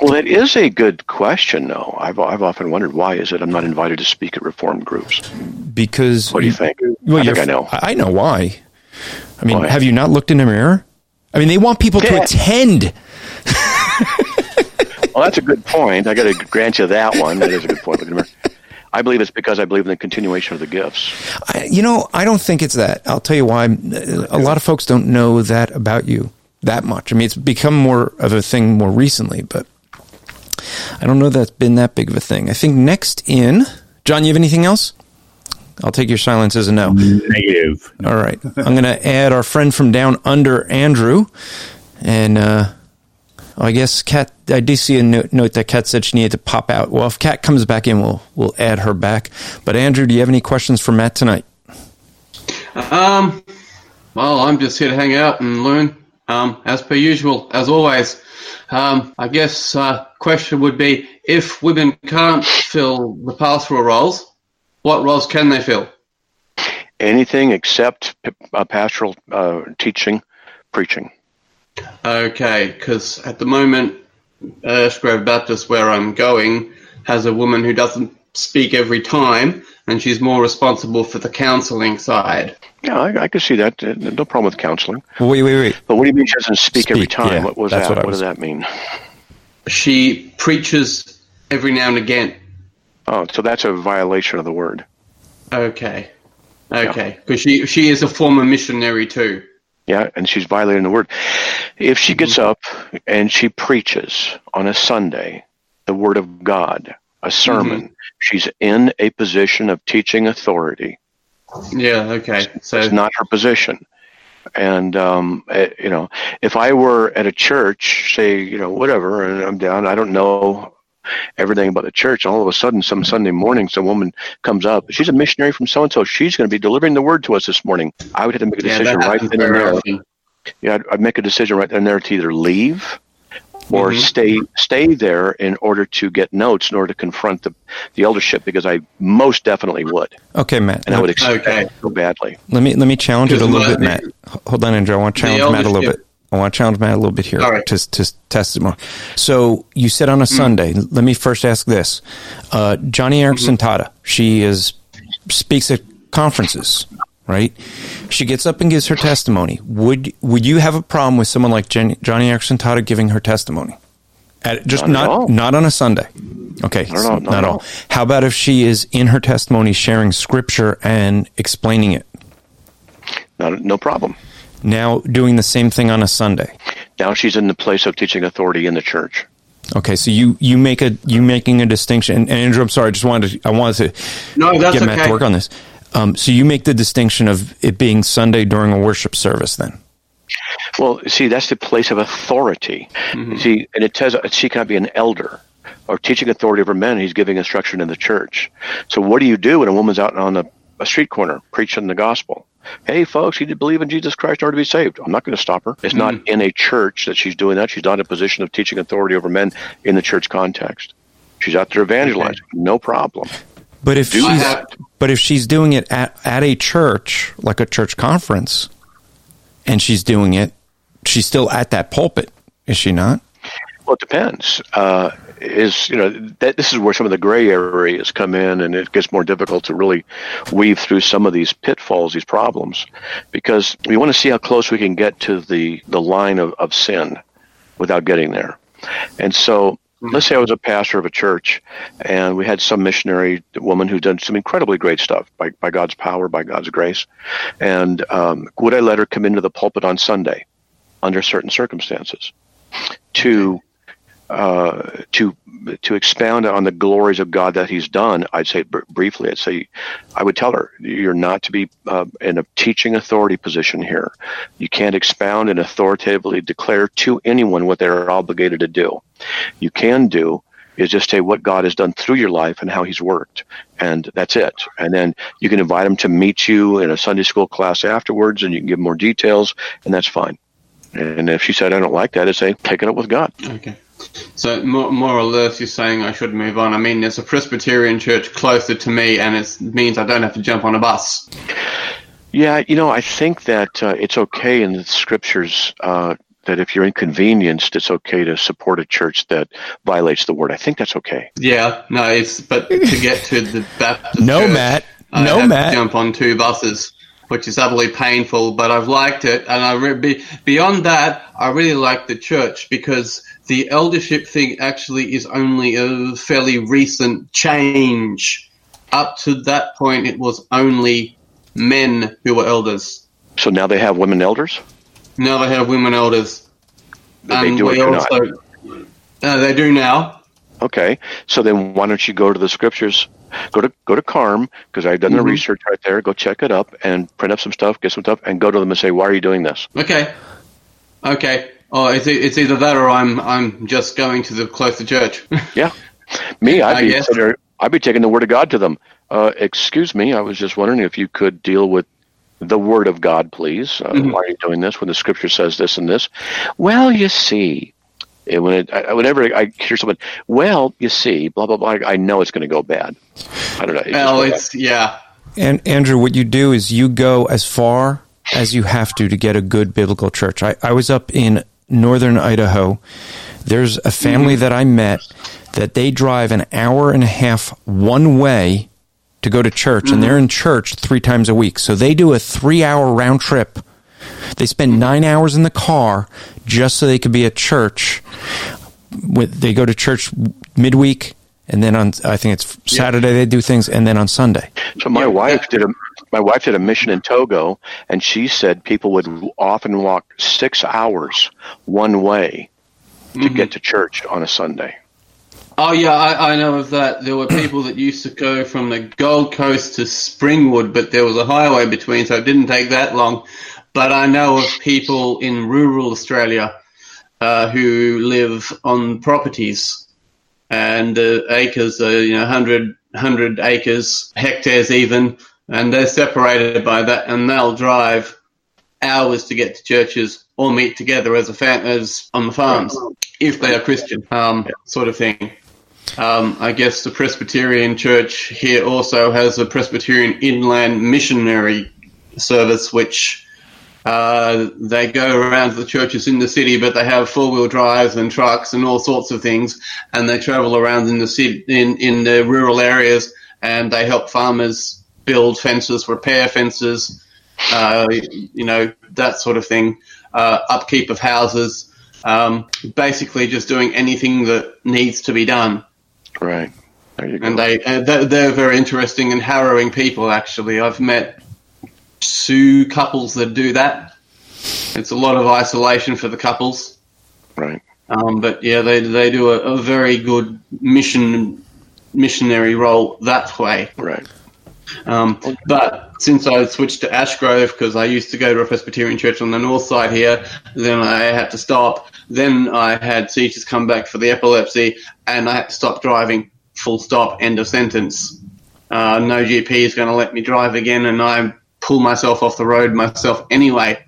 Well, that is a good question, though. I've, I've often wondered why is it I'm not invited to speak at Reformed groups? Because. What do you think? Well, I think I know. I know why. I mean, why? have you not looked in a mirror? I mean, they want people yeah. to attend. (laughs) well, that's a good point. I got to grant you that one. That is a good point. Look in the mirror. I believe it's because I believe in the continuation of the gifts. I, you know, I don't think it's that. I'll tell you why. A lot of folks don't know that about you that much. I mean, it's become more of a thing more recently, but I don't know that's been that big of a thing. I think next in, John, you have anything else? I'll take your silence as a no. Negative. All right. I'm going to add our friend from down under, Andrew, and uh, I guess Kat. I do see a note, note, that Kat said she needed to pop out. Well, if Kat comes back in, we'll we'll add her back. But Andrew, do you have any questions for Matt tonight? Um, well, I'm just here to hang out and learn. Um, as per usual, as always. Um, I guess uh, question would be if women can't fill the pastoral roles, what roles can they fill? Anything except uh, pastoral uh, teaching, preaching. Okay, because at the moment, Ashgrove Baptist, where I'm going, has a woman who doesn't speak every time, and she's more responsible for the counselling side. Yeah, I, I can see that. Uh, no problem with counselling. Wait, wait, wait. But what do you mean she doesn't speak, speak every time? Yeah, what was that? What, what does that mean? She preaches every now and again. Oh, so that's a violation of the word. Okay. Okay. Because yeah. she, she is a former missionary too. Yeah, and she's violating the word. If she gets mm-hmm. up and she preaches on a Sunday the word of God, a sermon, mm-hmm. she's in a position of teaching authority. Yeah, okay. So it's not her position. And um, eh, you know, if I were at a church, say, you know, whatever, and I'm down, I don't know everything about the church. And All of a sudden, some Sunday morning, some woman comes up. She's a missionary from so and so. She's going to be delivering the word to us this morning. I would have to make a decision yeah, right then and there. Often. Yeah, I'd, I'd, make a decision right then and there to either leave or mm-hmm. stay stay there in order to get notes in order to confront the, the eldership because I most definitely would. Okay, Matt. And I would expect okay. so badly. Let me let me challenge it a little bit, Matt. Hold on, Andrew. I want to challenge Matt a little bit. I want to challenge Matt a little bit here right. to, to test it more. So you said on a mm. Sunday. Let me first ask this: uh, Joni Eareckson mm-hmm. Tada, she is speaks at conferences, right? She gets up and gives her testimony. Would would you have a problem with someone like Jenny, Johnny Anderson Tata giving her testimony? At, just Not not not on a Sunday. Okay, Not so all, not not at at all. all. How about if she is in her testimony sharing scripture and explaining it? Not, no problem. Now doing the same thing on a Sunday. Now she's in the place of teaching authority in the church. Okay, so you you make a you making a distinction. And, and Andrew, I'm sorry, I just wanted to, I wanted to No, that's get Matt okay. to work on this. Um, so you make the distinction of it being Sunday during a worship service, then. Well, see, that's the place of authority. See, and it says she cannot be an elder or teaching authority over men. He's giving instruction in the church. So, what do you do when a woman's out on a, a street corner preaching the gospel? Hey, folks, you need to believe in Jesus Christ in order to be saved. I'm not going to stop her. It's not in a church that she's doing that. She's not in a position of teaching authority over men in the church context. She's out there evangelizing. No problem. But if Do she's that. but if she's doing it at at a church, like a church conference, and she's doing it, she's still at that pulpit, is she not? Well, it depends. Uh, is you know that this is where some of the gray areas come in, and it gets more difficult to really weave through some of these pitfalls, these problems, because we want to see how close we can get to the the line of, of sin without getting there. And so, let's say I was a pastor of a church, and we had some missionary woman who'd done some incredibly great stuff by by God's power, by God's grace, and um, would I let her come into the pulpit on Sunday under certain circumstances? To uh, to to expound on the glories of God that He's done, I'd say br- briefly. I'd say I would tell her you're not to be uh, in a teaching authority position here. You can't expound and authoritatively declare to anyone what they're obligated to do. You can do is just say what God has done through your life and how He's worked, and that's it. And then you can invite them to meet you in a Sunday school class afterwards, and you can give more details, and that's fine. And if she said I don't like that, I'd say take it up with God. Okay. So more, more or less, you're saying I should move on. I mean, there's a Presbyterian church closer to me, and it means I don't have to jump on a bus. Yeah, you know, I think that uh, it's okay in the scriptures uh, that if you're inconvenienced, it's okay to support a church that violates the word. I think that's okay. Yeah, no, it's but to get to the (laughs) Baptist No, church, Matt. I No, have Matt. To jump on two buses, which is utterly painful. But I've liked it, and I re- be, beyond that, I really like the church because the eldership thing actually is only a fairly recent change. Up to that point, it was only men who were elders. So now they have women elders. Now they have women elders. They do it or not. uh, they do now. Okay, so then why don't you go to the scriptures? Go to go to CARM because I've done the research right there. Go check it up and print up some stuff, get some stuff, and go to them and say, "Why are you doing this?" Okay. Okay. Oh, it's, it's either that or I'm I'm just going to the closer church. (laughs) Yeah, me, I'd be guess. consider- I'd be taking the word of God to them. Uh, excuse me, I was just wondering if you could deal with the word of God, please. Uh, Why are you doing this when the scripture says this and this? Well, you see, And when it, I, whenever I hear someone, well, you see, blah blah blah, I know it's going to go bad. I don't know. It well, goes it's yeah. And Andrew, what you do is you go as far as you have to to get a good biblical church. I, I was up in northern Idaho. There's a family that I met that they drive an hour and a half one way to go to church, and they're in church three times a week. So they do a three hour round trip. They spend nine hours in the car just so they could be at church. They go to church midweek, and then on I think it's Saturday they do things, and then on Sunday. So my Yeah, wife did a my wife did a mission in Togo, and she said people would often walk six hours one way to get to church on a Sunday. Oh yeah, I, I know of that. There were people that used to go from the Gold Coast to Springwood, but there was a highway between, so it didn't take that long. But I know of people in rural Australia uh, who live on properties, and the acres are you know 100, 100 acres, hectares even, and they're separated by that, and they'll drive hours to get to churches or meet together as a fam- as on the farms if they are Christian, um, sort of thing. Um, I guess the Presbyterian Church here also has a Presbyterian Inland Missionary Service, which uh, they go around to the churches in the city, but they have four wheel drives and trucks and all sorts of things, and they travel around in the city, in in the rural areas, and they help farmers build fences, repair fences, uh, you know, that sort of thing, uh, upkeep of houses, um, basically just doing anything that needs to be done. Right. There you go. And they, uh, they're, they're very interesting and harrowing people, actually. I've met two couples that do that. It's a lot of isolation for the couples. right. Um, but yeah, they they do a, a very good mission missionary role that way. Right. Um, but since I switched to Ashgrove because I used to go to a Presbyterian church on the north side here, then I had to stop. Then I had seizures come back for the epilepsy, and I had to stop driving. Full stop. End of sentence. Uh, no GP is going to let me drive again, and I pull myself off the road myself anyway,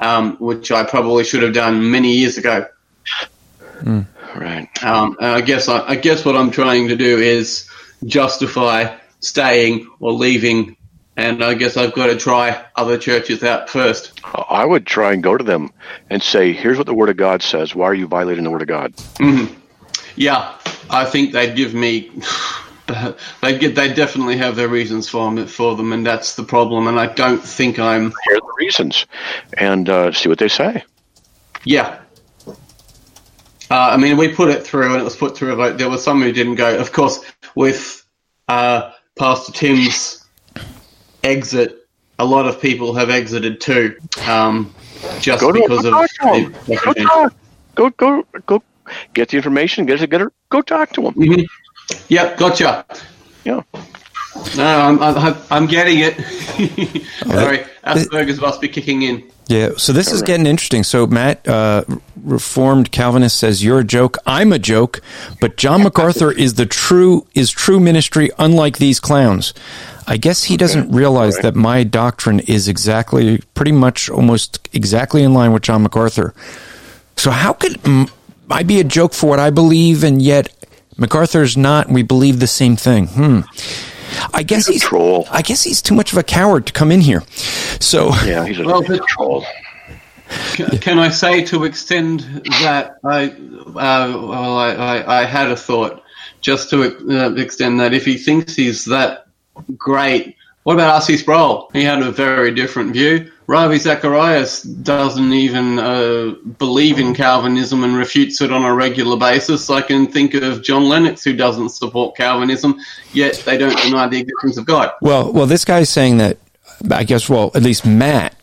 um, which I probably should have done many years ago. Right. Um, and I guess I, I guess what I'm trying to do is justify staying or leaving, and I guess I've got to try other churches out first. I would try and go to them and say, "Here's what the Word of God says. Why are you violating the Word of God?" Yeah, I think they'd give me. (laughs) They get. They definitely have their reasons for them, for them, and that's the problem. And I don't think I'm. Here are the reasons, and uh, see what they say. Yeah. Uh, I mean, we put it through, and it was put through. a vote. there were some who didn't go. Of course, with uh, Pastor Tim's exit, a lot of people have exited too, um, just Go because of. to them. Go talk. Go go go. Get the information. Get it. Get her. Go talk to them. Mhm. Yep, gotcha. Yeah. No, I'm, I'm, I'm getting it. (laughs) Sorry, Asperger's must be kicking in. Yeah, so this is getting interesting. So Matt, uh, Reformed Calvinist says you're a joke. I'm a joke, but John MacArthur is the true is true ministry, unlike these clowns. I guess he doesn't realize right. that my doctrine is exactly, pretty much, almost exactly in line with John MacArthur. So how could I be a joke for what I believe, and yet MacArthur's not? We believe the same thing. Hmm. I guess He's a he's troll. I guess he's too much of a coward to come in here. So Yeah, he's a Well, but- troll. C- Can I say to extend that I, uh, well, I, I, I had a thought just to uh, extend that if he thinks he's that great, what about R.C. Sproul? He had a very different view. Ravi Zacharias doesn't even uh, believe in Calvinism and refutes it on a regular basis. I can think of John Lennox who doesn't support Calvinism, yet they don't deny the existence of God. Well, well, this guy's saying that. I guess. Well, at least Matt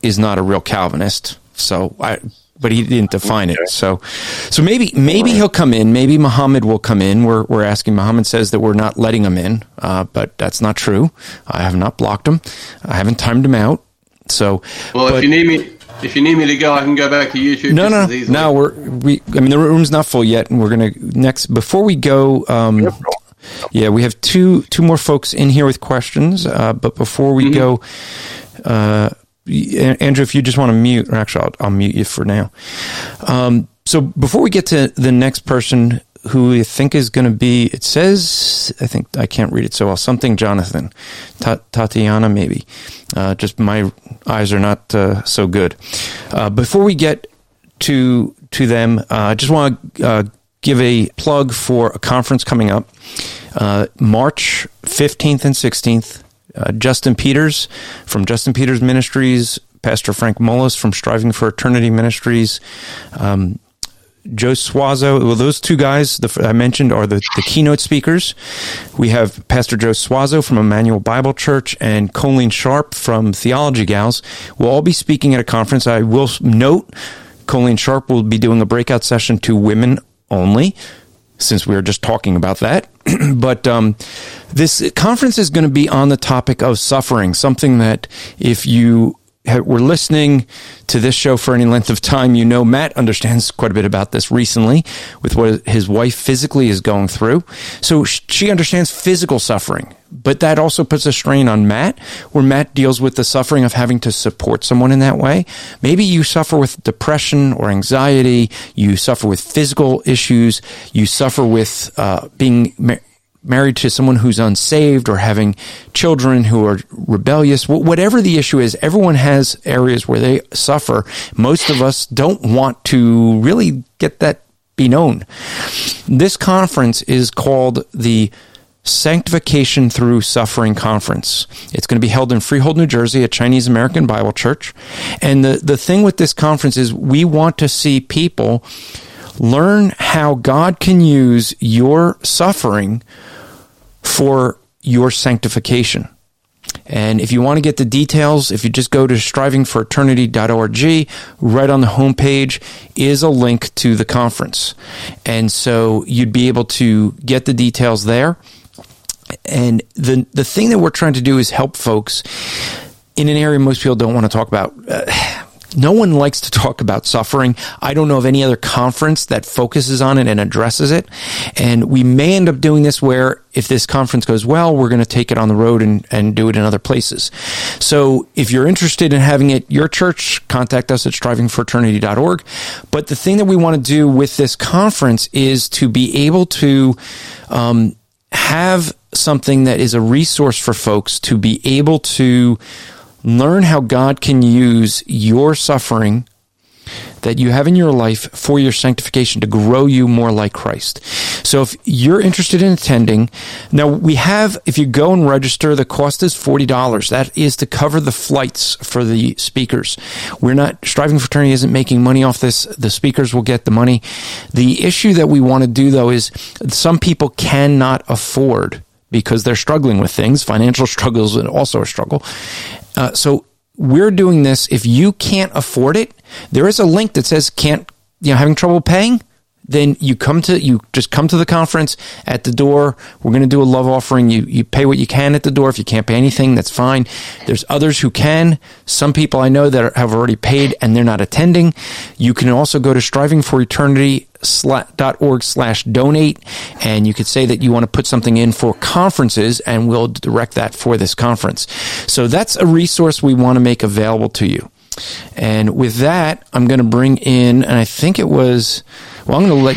is not a real Calvinist. So I, but he didn't define it. So, so maybe maybe he'll come in. Maybe Muhammad will come in. We're we're asking. Muhammad says that we're not letting him in, uh, but that's not true. I have not blocked him. I haven't timed him out. So, Well, but- if you need me, if you need me to go, I can go back to YouTube. no, just no, as easily. no. We're we. I mean, the room's not full yet, and we're gonna next before we go. Um, yeah, we have two two more folks in here with questions, uh, but before we go, uh, Andrew, if you just want to mute, or actually, I'll, I'll mute you for now. Um, so before we get to the next person, who I think is going to be, it says, I think I can't read it so well. Something Jonathan, Ta- Tatiana, maybe. Uh, just my eyes are not uh, so good. Uh, before we get to to them, uh, I just want to uh, give a plug for a conference coming up, uh, March fifteenth and sixteenth. Uh, Justin Peters from Justin Peters Ministries, Pastor Frank Mullis from Striving for Eternity Ministries, um, Joe Swazo. Well, those two guys the, I mentioned are the, the keynote speakers. We have Pastor Joe Swazo from Emmanuel Bible Church and Coleen Sharp from Theology Gals. We'll all be speaking at a conference. I will note Coleen Sharp will be doing a breakout session to women only, since we were just talking about that. (clears throat) but um, this conference is going to be on the topic of suffering, something that if you were listening to this show for any length of time, you know Matt understands quite a bit about this recently with what his wife physically is going through. So she understands physical suffering, but that also puts a strain on Matt, where Matt deals with the suffering of having to support someone in that way. Maybe you suffer with depression or anxiety, you suffer with physical issues, you suffer with uh, being. Ma- married to someone who's unsaved or having children who are rebellious, whatever the issue is, everyone has areas where they suffer. Most of us don't want to really get that be known. This conference is called the Sanctification Through Suffering Conference. It's going to be held in Freehold, New Jersey at Chinese American Bible Church. And the, the thing with this conference is we want to see people learn how God can use your suffering for your sanctification. And if you want to get the details, if you just go to strivingforeternity.org, right on the homepage is a link to the conference. And so you'd be able to get the details there. And the the thing that we're trying to do is help folks in an area most people don't want to talk about. Uh, No one likes to talk about suffering. I don't know of any other conference that focuses on it and addresses it. And we may end up doing this where if this conference goes well, we're going to take it on the road and, and do it in other places. So if you're interested in having it your church, contact us at strivingforeternity.org. But the thing that we want to do with this conference is to be able to um, have something that is a resource for folks to be able to learn how God can use your suffering that you have in your life for your sanctification to grow you more like Christ. So if you're interested in attending, now we have, if you go and register, the cost is $40. That is to cover the flights for the speakers. We're not, Striving for Eternity isn't making money off this. The speakers will get the money. The issue that we want to do though is some people cannot afford because they're struggling with things. Financial (laughs) struggles is also a struggle. Uh, so we're doing this. If you can't afford it, there is a link that says can't, you know, having trouble paying. Then you come to you just come to the conference at the door. We're going to do a love offering. You you pay what you can at the door. If you can't pay anything, that's fine. There's others who can. Some people I know that are, have already paid and they're not attending. You can also go to Striving for Eternity org slash donate and you could say that you want to put something in for conferences and we'll direct that for this conference so that's a resource we want to make available to you and with that i'm going to bring in and i think it was well i'm going to let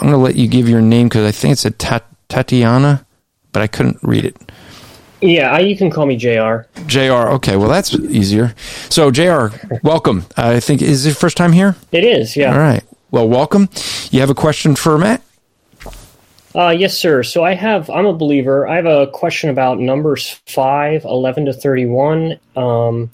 i'm going to let you give your name because i think it's a Tat- tatiana but i couldn't read it yeah, you can call me JR. JR. Okay, well that's easier. So JR, welcome. I think is it your first time here? It is. Yeah. All right. Well, welcome. You have a question for Matt? Uh, yes, sir. So I have, I'm a believer. I have a question about Numbers 5, 11 to 31. Um,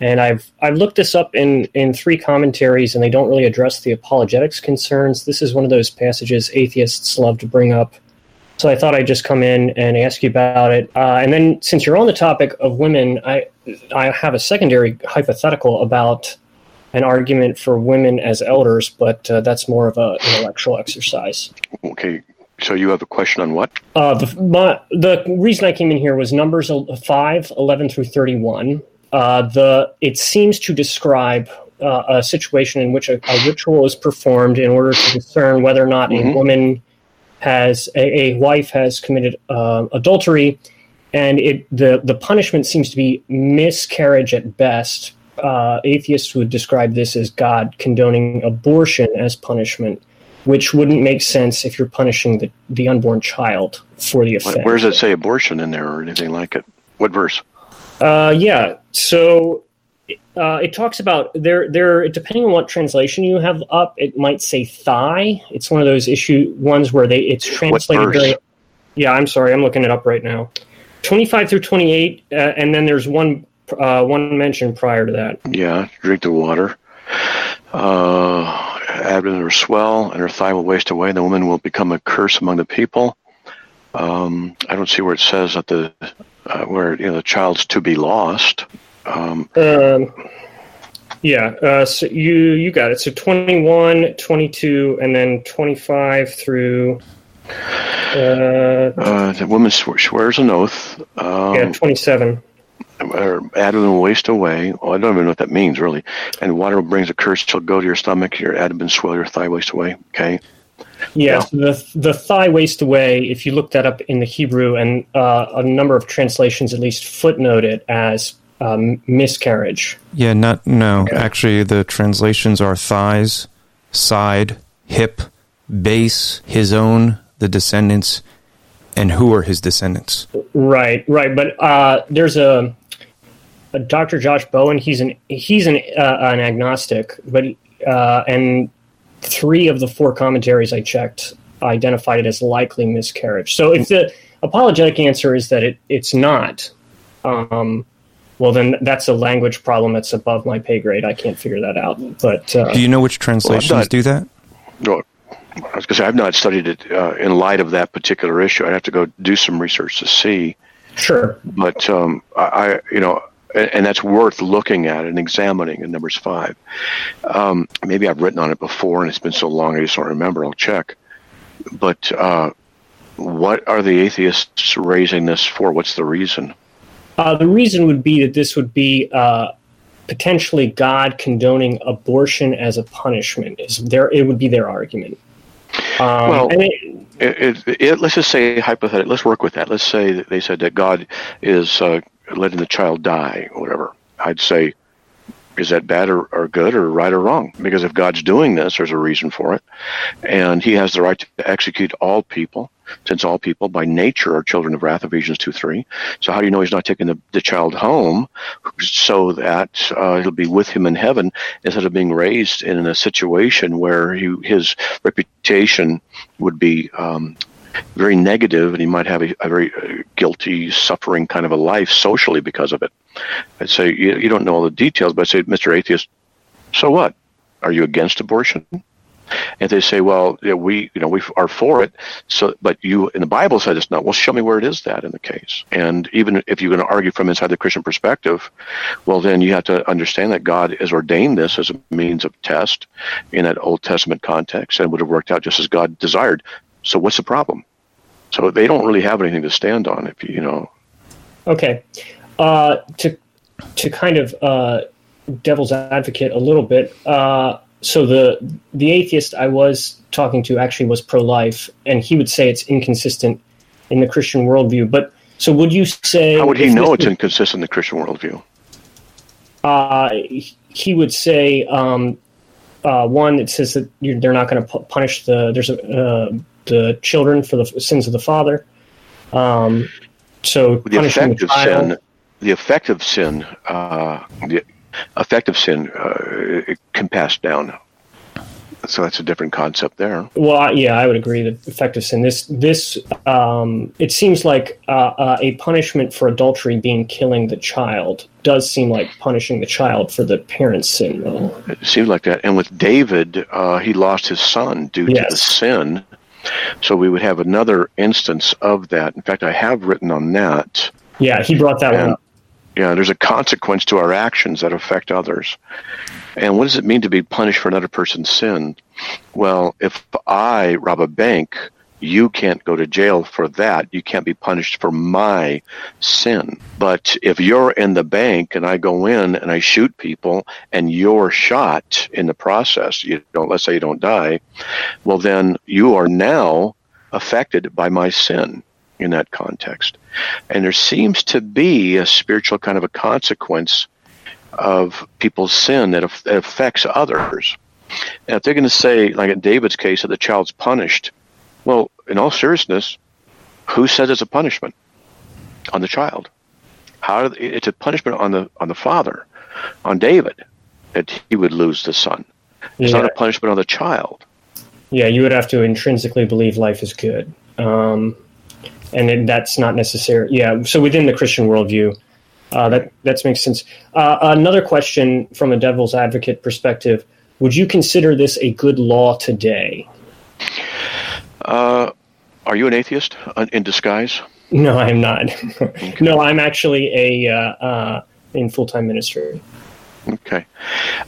and I've I've looked this up in, in three commentaries, and they don't really address the apologetics concerns. This is one of those passages atheists love to bring up. So I thought I'd just come in and ask you about it. Uh, and then, since you're on the topic of women, I I have a secondary hypothetical about an argument for women as elders, but uh, that's more of an intellectual exercise. Okay, so you have a question on what? Uh, the, my, the reason I came in here was Numbers 5, 11 through 31. Uh, the It seems to describe uh, a situation in which a, a, ritual is performed in order to discern whether or not mm-hmm. a woman has, a, a wife has committed uh, adultery, and it the, the punishment seems to be miscarriage at best uh, atheists would describe this as God condoning abortion as punishment, which wouldn't make sense if you're punishing the, the unborn child for the offense. Where does it say abortion in there or anything like it? What verse? Uh, yeah, so uh, it talks about there. There, depending on what translation you have up, it might say thigh. It's one of those issue ones where they it's translated very. Yeah, I'm sorry, I'm looking it up right now. 25 through 28, uh, and then there's one uh, one mention prior to that. Yeah, drink the water. Uh, abdomen will swell, and her thigh will waste away. And the woman will become a curse among the people. Um, I don't see where it says that the uh, where you know the child's to be lost. Um, um, yeah, uh, so you you got it. So 21, 22, and then 25 through. Uh, uh, the woman swears an oath. Um, yeah, 27 or abdomen will waste away. Well, I don't even know what that means really. And water brings a curse. Shall go to your stomach. Your abdomen swell. Your thigh waste away. Okay. Yeah, yeah. the the thigh waste away. If you look that up in the Hebrew, and uh, a number of translations at least footnote it as um, miscarriage. Yeah, not no. Okay. Actually, the translations are thighs, side, hip, base, his own, the descendants, and who are his descendants. Right, right. But uh, there's a Dr. Josh Bowen, he's an he's an uh, an agnostic, but uh, and three of the four commentaries I checked identified it as likely miscarriage. So if the apologetic answer is that it, it's not, um, well, then that's a language problem that's above my pay grade. I can't figure that out. But uh, Do you know which translations not- do that? No, I was going to say I've not studied it uh, in light of that particular issue. I'd have to go do some research to see. sure, But um, I, I, you know, and, that's worth looking at and examining in Numbers five. Um, maybe I've written on it before, and it's been so long I just don't remember. I'll check. But uh, what are the atheists raising this for? What's the reason? uh, the reason would be that this would be uh, potentially God condoning abortion as a punishment. Is there? It would be their argument. Um, Well- it, It, it, let's just say hypothetically. Let's work with that. Let's say that they said that God is uh, letting the child die, or whatever. I'd say, is that bad or, or good or right or wrong? Because if God's doing this, there's a reason for it, and He has the right to execute all people, since all people by nature are children of wrath. Ephesians two three. So how do you know He's not taking the, the child home so that uh, he'll be with Him in heaven instead of being raised in a situation where he, his reputation would be um, very negative, and he might have a, a very uh, guilty, suffering kind of a life socially because of it. I'd say you, you don't know all the details, but I'd say, Mr. Atheist, so what? Are you against abortion? And they say, well, we, you know, we are for it. So, but you, in the Bible said it's not. Well, show me where it is that in the case. And even if you're going to argue from inside the Christian perspective, well, then you have to understand that God has ordained this as a means of test in that Old Testament context and would have worked out just as God desired. So what's the problem? So they don't really have anything to stand on if you, know. Okay. Uh, to to kind of uh, devil's advocate a little bit. Uh, so the the atheist I was talking to actually was pro life, and he would say it's inconsistent in the Christian worldview. But so would you say? How would he know it's was- inconsistent in the Christian worldview? uh, he would say um, uh, one it says that they're not going to pu- punish the there's a, uh, the children for the sins of the father. Um, so the effect the of sin, the effect of sin, uh, the effect of sin uh, it can pass down. So that's a different concept there. Well, I- yeah, I would agree that effective sin. This this um, it seems like uh, uh, a punishment for adultery being killing the child does seem like punishing the child for the parent's sin. Though. It seems like that. And with David, uh, he lost his son due to the sin. So we would have another instance of that. In fact, I have written on that. Yeah, he brought that one And up. yeah, there's a consequence to our actions that affect others. And what does it mean to be punished for another person's sin? Well, if I rob a bank, you can't go to jail for that. You can't be punished for my sin. But if you're in the bank and I go in and I shoot people and you're shot in the process, you don't, let's say you don't die, well, then you are now affected by my sin in that context. And there seems to be a spiritual kind of a consequence of people's sin that, aff- that affects others. And if they're going to say, like in David's case, that the child's punished, well, in all seriousness, who says it's a punishment on the child? How it's a punishment on the on the father, on David, that he would lose the son. It's Yeah. not a punishment on the child. Yeah, you would have to intrinsically believe life is good, um, and then that's not necessary. Yeah, so within the Christian worldview, uh, that that makes sense. Uh, another question from a devil's advocate perspective: Would you consider this a good law today? Uh, are you an atheist uh, in disguise? No, I am not. (laughs) no, I'm actually a uh, uh, in full time ministry. Okay.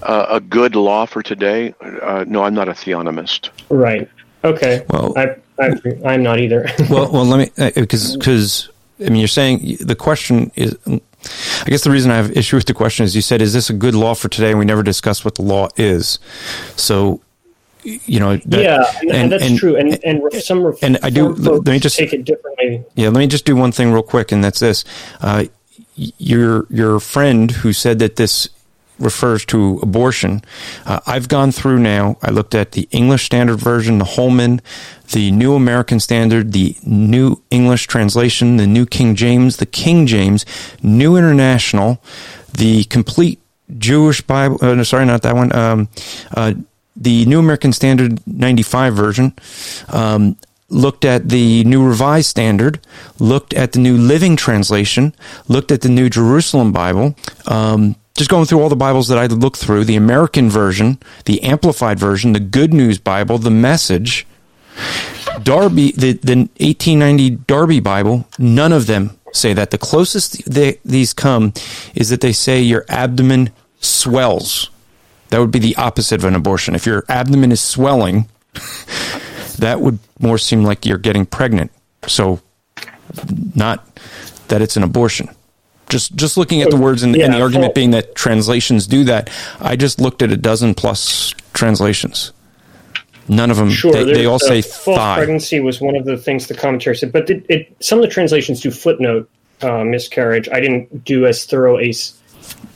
Uh, a good law for today? Uh, no, I'm not a theonomist. Right. Okay. Well- I, I I'm not either. (laughs) well, well, let me because because I mean you're saying the question is. I guess the reason I have issue with the question is you said, "Is this a good law for today?" And we never discussed what the law is. So, you know, that- yeah, and, that's true. And and re- some ref- and I do- let me just- take it differently. Yeah, let me just do one thing real quick, and that's this: uh, your your friend who said that this refers to abortion. Uh, I've gone through now. I looked at the English Standard Version, the Holman, the New American Standard, the New English Translation, the New King James, the King James, New International, the Complete Jewish Bible. Uh, no, sorry, not that one. Um, uh, the New American Standard 95 version. Um, looked at the New Revised Standard, looked at the New Living Translation, looked at the New Jerusalem Bible. Um, just going through all the Bibles that I looked through the American version, the Amplified version, the Good News Bible, the Message, Darby, the, the 1890 Darby Bible, none of them say that. The closest they, these come is that they say your abdomen swells. That would be the opposite of an abortion. If your abdomen is swelling, that would more seem like you're getting pregnant. So, not that it's an abortion. Just just looking at the words and, Yeah, and the argument being that translations do that. I just looked at a dozen plus translations. None of them. Sure, they, they all say thigh. pregnancy was one of the things the commentary said, but it, it, some of the translations do footnote uh, miscarriage. I didn't do as thorough a,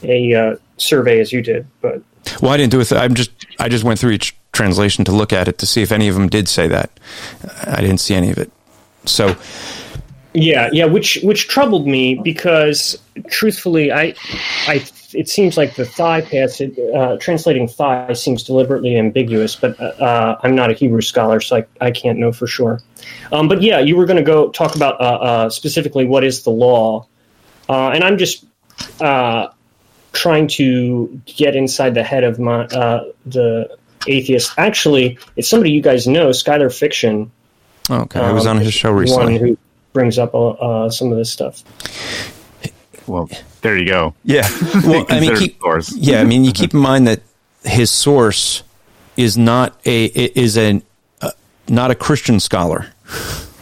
a uh, survey as you did, but Well, I didn't do it. I'm just I just went through each translation to look at it to see if any of them did say that. I didn't see any of it. So yeah, yeah, which which troubled me because truthfully, I, I it seems like the thigh passage uh, translating thigh seems deliberately ambiguous, but uh, I'm not a Hebrew scholar, so I, I can't know for sure. Um, but yeah, you were going to go talk about uh, uh, specifically what is the law, uh, and I'm just uh, trying to get inside the head of my uh, the atheist. Actually, it's somebody you guys know, Skylar Fiction. okay, I was um, on his show recently. One recently. who brings up uh, uh, some of this stuff. Well, there you go. Yeah. (laughs) Well, I mean, keep, (laughs) yeah. I mean, you keep in mind that his source is not a is a uh, not a Christian scholar,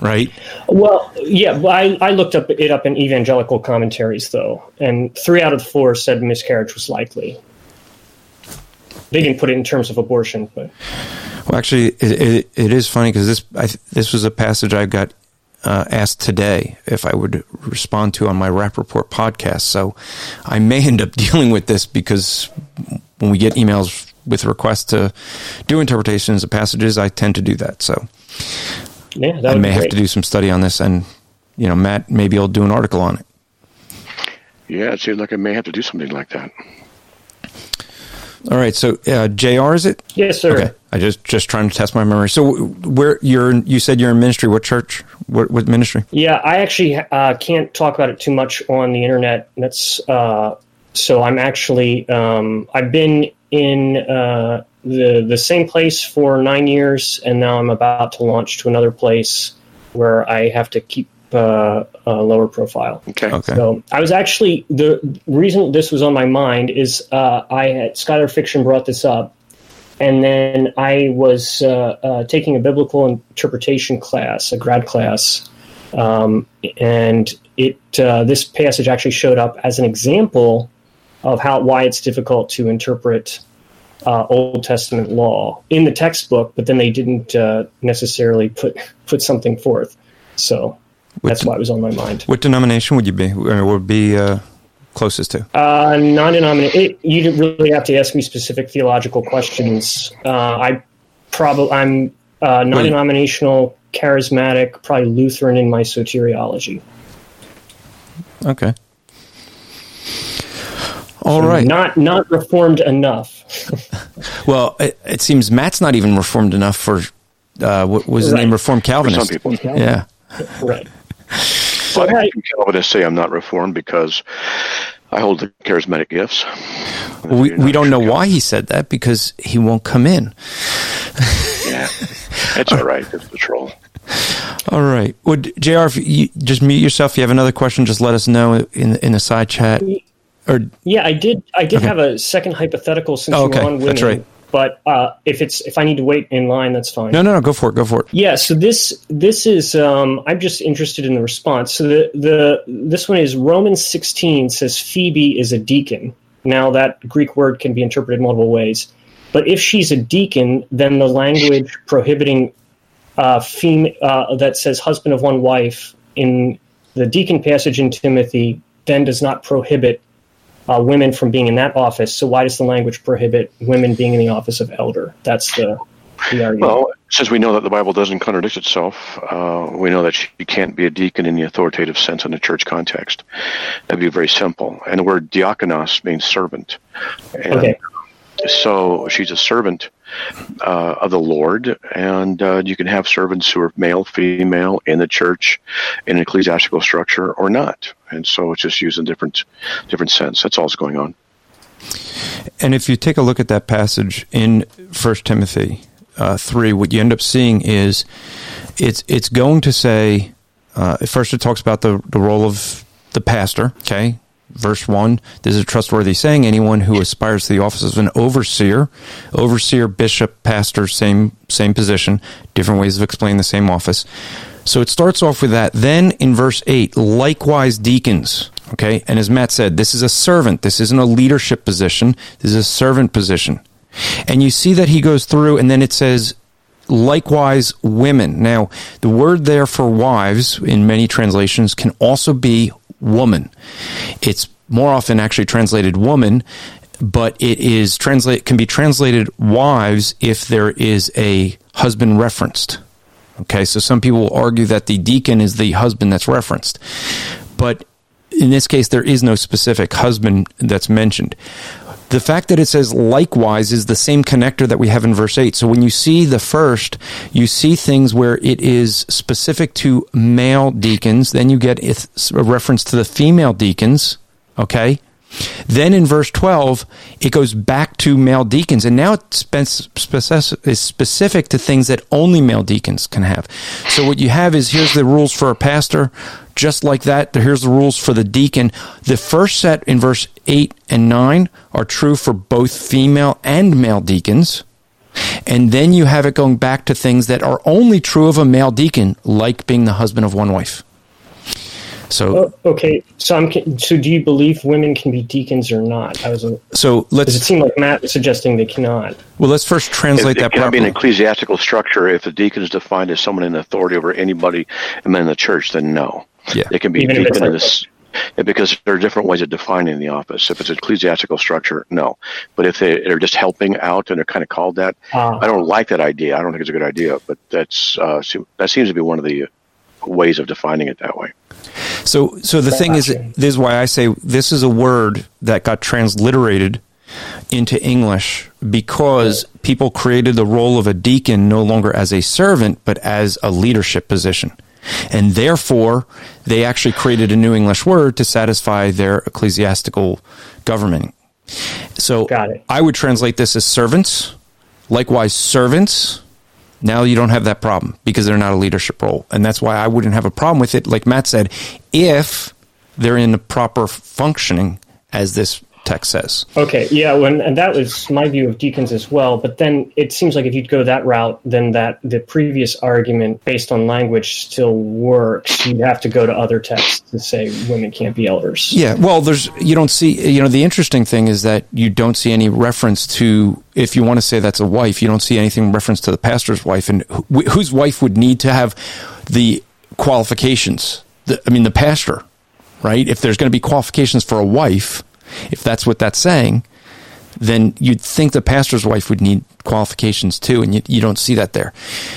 right? Well, yeah, I, I looked up it up in evangelical commentaries though, and three out of four said miscarriage was likely. They didn't put it in terms of abortion, but Well, actually, it, it, it is funny because this I, this was a passage I got uh, asked today if I would respond to on my Rap Report podcast. So I may end up (laughs) dealing with this because when we get emails with requests to do interpretations of passages, I tend to do that. So yeah, that I may have to do some study on this, and you know, Matt, maybe I'll do an article on it. Yeah, it seems like I may have to do something like that. All right, so uh, Jr. Is it? Yes, sir. Okay, I just just trying to test my memory. So where you're you said you're in ministry? What church? What what ministry? Yeah, I actually uh, can't talk about it too much on the internet. That's uh, so I'm actually um, I've been in uh, the the same place for nine years, and now I'm about to launch to another place where I have to keep uh, a lower profile. Okay. Okay. So I was actually the reason this was on my mind is uh, I had Skylar Fiction brought this up, and then I was uh, uh, taking a biblical interpretation class, a grad class, um, and it uh, this passage actually showed up as an example of how why it's difficult to interpret uh, Old Testament law in the textbook, but then they didn't uh, necessarily put put something forth. So that's why it was on my mind. What denomination would you be? Or would be uh, closest to? Uh, non-denominational. You didn't really have to ask me specific theological questions. Uh, I probably I'm uh, non-denominational, charismatic, probably Lutheran in my soteriology. Okay. All right. Not not reformed enough. (laughs) Well, it, it seems Matt's not even reformed enough for uh, what was his Right. name? Reformed For some Calvinist. people. Yeah. right. But right. Calvinists say I'm not reformed because I hold the charismatic gifts. Well, we we don't know sure. why he said that because he won't come in. Yeah, (laughs) that's all right. It's the troll. All right. Well, d- Jr. If you just mute yourself. If you have another question, just let us know in in the side chat. Or Yeah, I did. I did have a second hypothetical since Oh, you were okay. on women. That's right. But uh, if it's if I need to wait in line, that's fine. no, no, no. Go for it. Go for it. Yeah, so this this is um, I'm just interested in the response. So the the this one is Romans 16 says Phoebe is a deacon. Now that Greek word can be interpreted multiple ways, but if she's a deacon, then the language prohibiting uh, fem- uh, that says husband of one wife in the deacon passage in Timothy then does not prohibit uh, women from being in that office. So why does the language prohibit women being in the office of elder? That's the the argument. Well, since we know that the Bible doesn't contradict itself, uh, we know that she can't be a deacon in the authoritative sense in a church context. That'd be very simple. And the word diakonos means servant. And Okay. So she's a servant uh, of the Lord, and uh, you can have servants who are male, female in the church, in an ecclesiastical structure, or not. And so it's just used in different different sense. That's all that's going on. And if you take a look at that passage in First Timothy uh, three, what you end up seeing is it's it's going to say uh, first it talks about the the role of the pastor. Okay, verse 1 this is a trustworthy saying. Anyone who aspires to the office of an overseer overseer bishop pastor same same position different ways of explaining the same office. So it starts off with that. Then in verse 8 likewise deacons okay? And as matt said this is a servant. This isn't a leadership position. This is a servant position. And you see that he goes through and then it says likewise women. Now the word there for wives in many translations can also be woman. It's more often actually translated woman, but it is translate can be translated wives if there is a husband referenced. Okay, so some people will argue that the deacon is the husband that's referenced. But in this case, there is no specific husband that's mentioned. The fact that it says likewise is the same connector that we have in verse 8. So when you see the first, you see things where it is specific to male deacons. Then you get a reference to the female deacons. Okay. Then in verse 12, it goes back to male deacons, and now it's specific to things that only male deacons can have. So what you have is here's the rules for a pastor, just like that. Here's the rules for the deacon. The first set in verse 8 and 9 are true for both female and male deacons. And then you have it going back to things that are only true of a male deacon, like being the husband of one wife. So oh, okay, so I'm so do you believe women can be deacons or not? I was a, so let's. It seemed like Matt was suggesting they cannot. Well, let's first translate it, that. It can be an ecclesiastical structure. If the deacon is defined as someone in authority over anybody and in the church, then no. Yeah, it can be Even deacon in this. Because there are different ways of defining the office. If it's an ecclesiastical structure, no. But if they are just helping out and they're kind of called that, uh, I don't like that idea. I don't think it's a good idea. But that's uh, that seems to be one of the ways of defining it that way. So, so the thing is, this is why I say this is a word that got transliterated into English because people created the role of a deacon no longer as a servant, but as a leadership position. And therefore, they actually created a new English word to satisfy their ecclesiastical government. So I would translate this as servants. Likewise, servants now you don't have that problem because they're not a leadership role. And that's why I wouldn't have a problem with it, like Matt said, if they're in the proper functioning as this text says. Okay, yeah, when, and that was my view of deacons as well. But then it seems like if you'd go that route, then that the previous argument based on language still works. You'd have to go to other texts to say women can't be elders. Yeah, well, there's you don't see you know the interesting thing is that you don't see any reference to if you want to say that's a wife, you don't see anything reference to the pastor's wife and wh- whose wife would need to have the qualifications. The, I mean, the pastor, right? If there's going to be qualifications for a wife if that's what that's saying, then you'd think the pastor's wife would need qualifications too, and you, you don't see that there.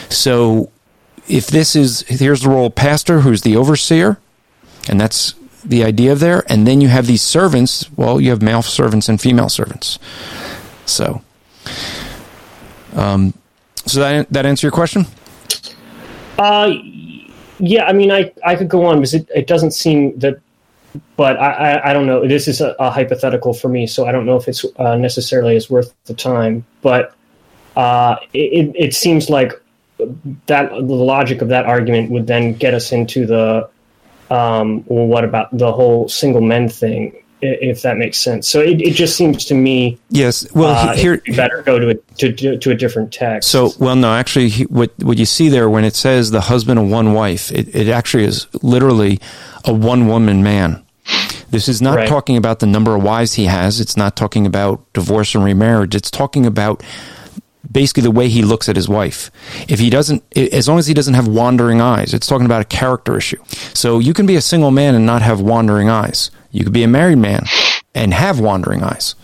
So if this is, here's the role of pastor, who's the overseer, and that's the idea there, and then you have these servants, well, you have male servants and female servants. So, um, so that, that answer your question? Uh, yeah, I mean, I, I could go on because it, it doesn't seem that but I, I, I, don't know. This is a, a, hypothetical for me, so I don't know if it's uh, necessarily is worth the time. But uh, it, it seems like that the logic of that argument would then get us into the um, well, what about the whole single men thing? If that makes sense, so it, it just seems to me. Yes, well, uh, here better go to a to, to a different text. So, well, no, actually, what what you see there when it says the husband of one wife, it, it actually is literally a one woman man. This is not right. talking about the number of wives he has. It's not talking about divorce and remarriage. It's talking about basically the way he looks at his wife. If he doesn't, as long as he doesn't have wandering eyes, it's talking about a character issue. So you can be a single man and not have wandering eyes. You could be a married man and have wandering eyes.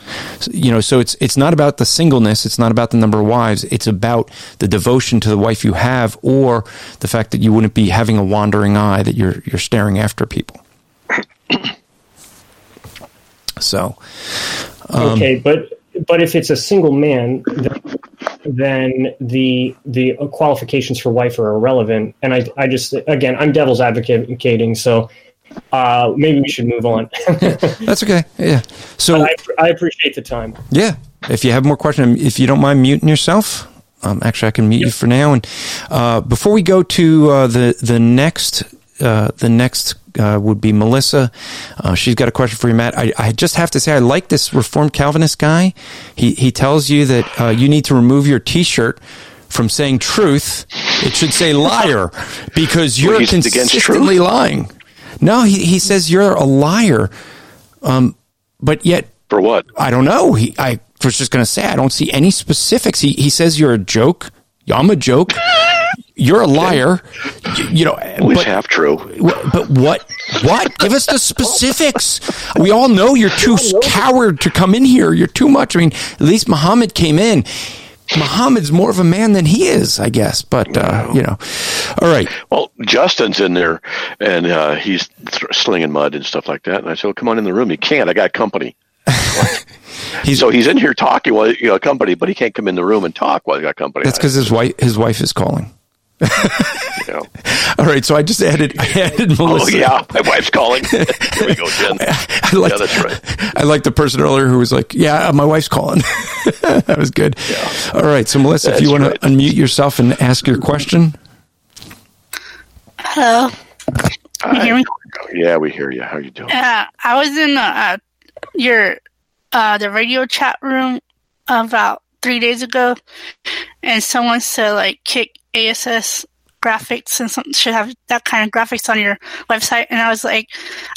You know, so it's it's not about the singleness, it's not about the number of wives, it's about the devotion to the wife you have or the fact that you wouldn't be having a wandering eye that you're you're staring after people. (coughs) So, um, okay, but but if it's a single man, then the the qualifications for wife are irrelevant. And I I just again I'm devil's advocating, so uh, maybe we should move on. (laughs) That's okay. Yeah. So I, I appreciate the time. Yeah. If you have more questions, if you don't mind muting yourself, um, actually, I can mute you for now. And uh, before we go to uh, the the next uh, the next uh, would be Melissa. Uh, she's got a question for you, Matt. I, I, just have to say, I like this Reformed Calvinist guy. He he tells you that uh, you need to remove your T-shirt from saying truth. It should say liar (laughs) because you're Well, consistently lying. No, he he says you're a liar. Um, but yet For what? I don't know. He, I was just going to say, I don't see any specifics. He, he says you're a joke. I'm a joke. You're a liar. You, you know, least but, half true. but what? What? Give us the specifics. We all know you're too coward to come in here. You're too much. I mean, at least Muhammad came in. Muhammad's more of a man than he is, I guess. But uh, you know, all right. Well, Justin's in there, and uh, he's th- slinging mud and stuff like that. And I said, well, "Come on in the room." He can't. I got company. (laughs) He's, So he's in here talking while you know company, but he can't come in the room and talk while he got company. that's because his wife his wife is calling. You (laughs) know. All right, so I just added I added (laughs) Oh Melissa. yeah, my wife's calling. (laughs) Here we go, Jen. I like Yeah, that's right. I like the person earlier who was like, "Yeah, my wife's calling." that was good. All right, so Melissa, if you want right. to unmute yourself and ask your question, Hello. Can you hear me? Yeah, we hear you. How you doing? Uh, I was in uh, your uh, the radio chat room about three days ago, and someone said like kick ASS graphics and something should have that kind of graphics on your website. And I was like,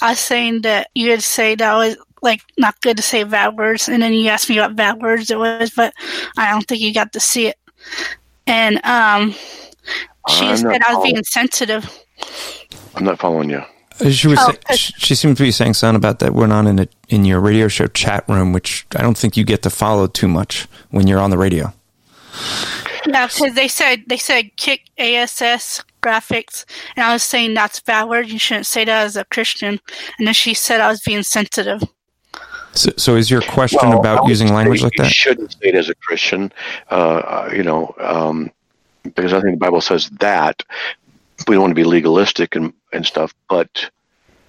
I was saying that you had say that was like not good to say bad words, and then you asked me what bad words it was, but I don't think you got to see it. And um, she I'm said I was being sensitive. I'm not following you. Uh, she was Oh, say, she, she seemed to be saying something about that went on in a, in your radio show chat room, which I don't think you get to follow too much when you're on the radio. Yeah, because they said they said kick ASS graphics, and I was saying that's a bad word. You shouldn't say that as a Christian. And then she said I was being sensitive. So, so is your question Well, about using language like that? you shouldn't say it as a Christian, uh, uh, you know, um, because I think the Bible says that we don't want to be legalistic and, and stuff. But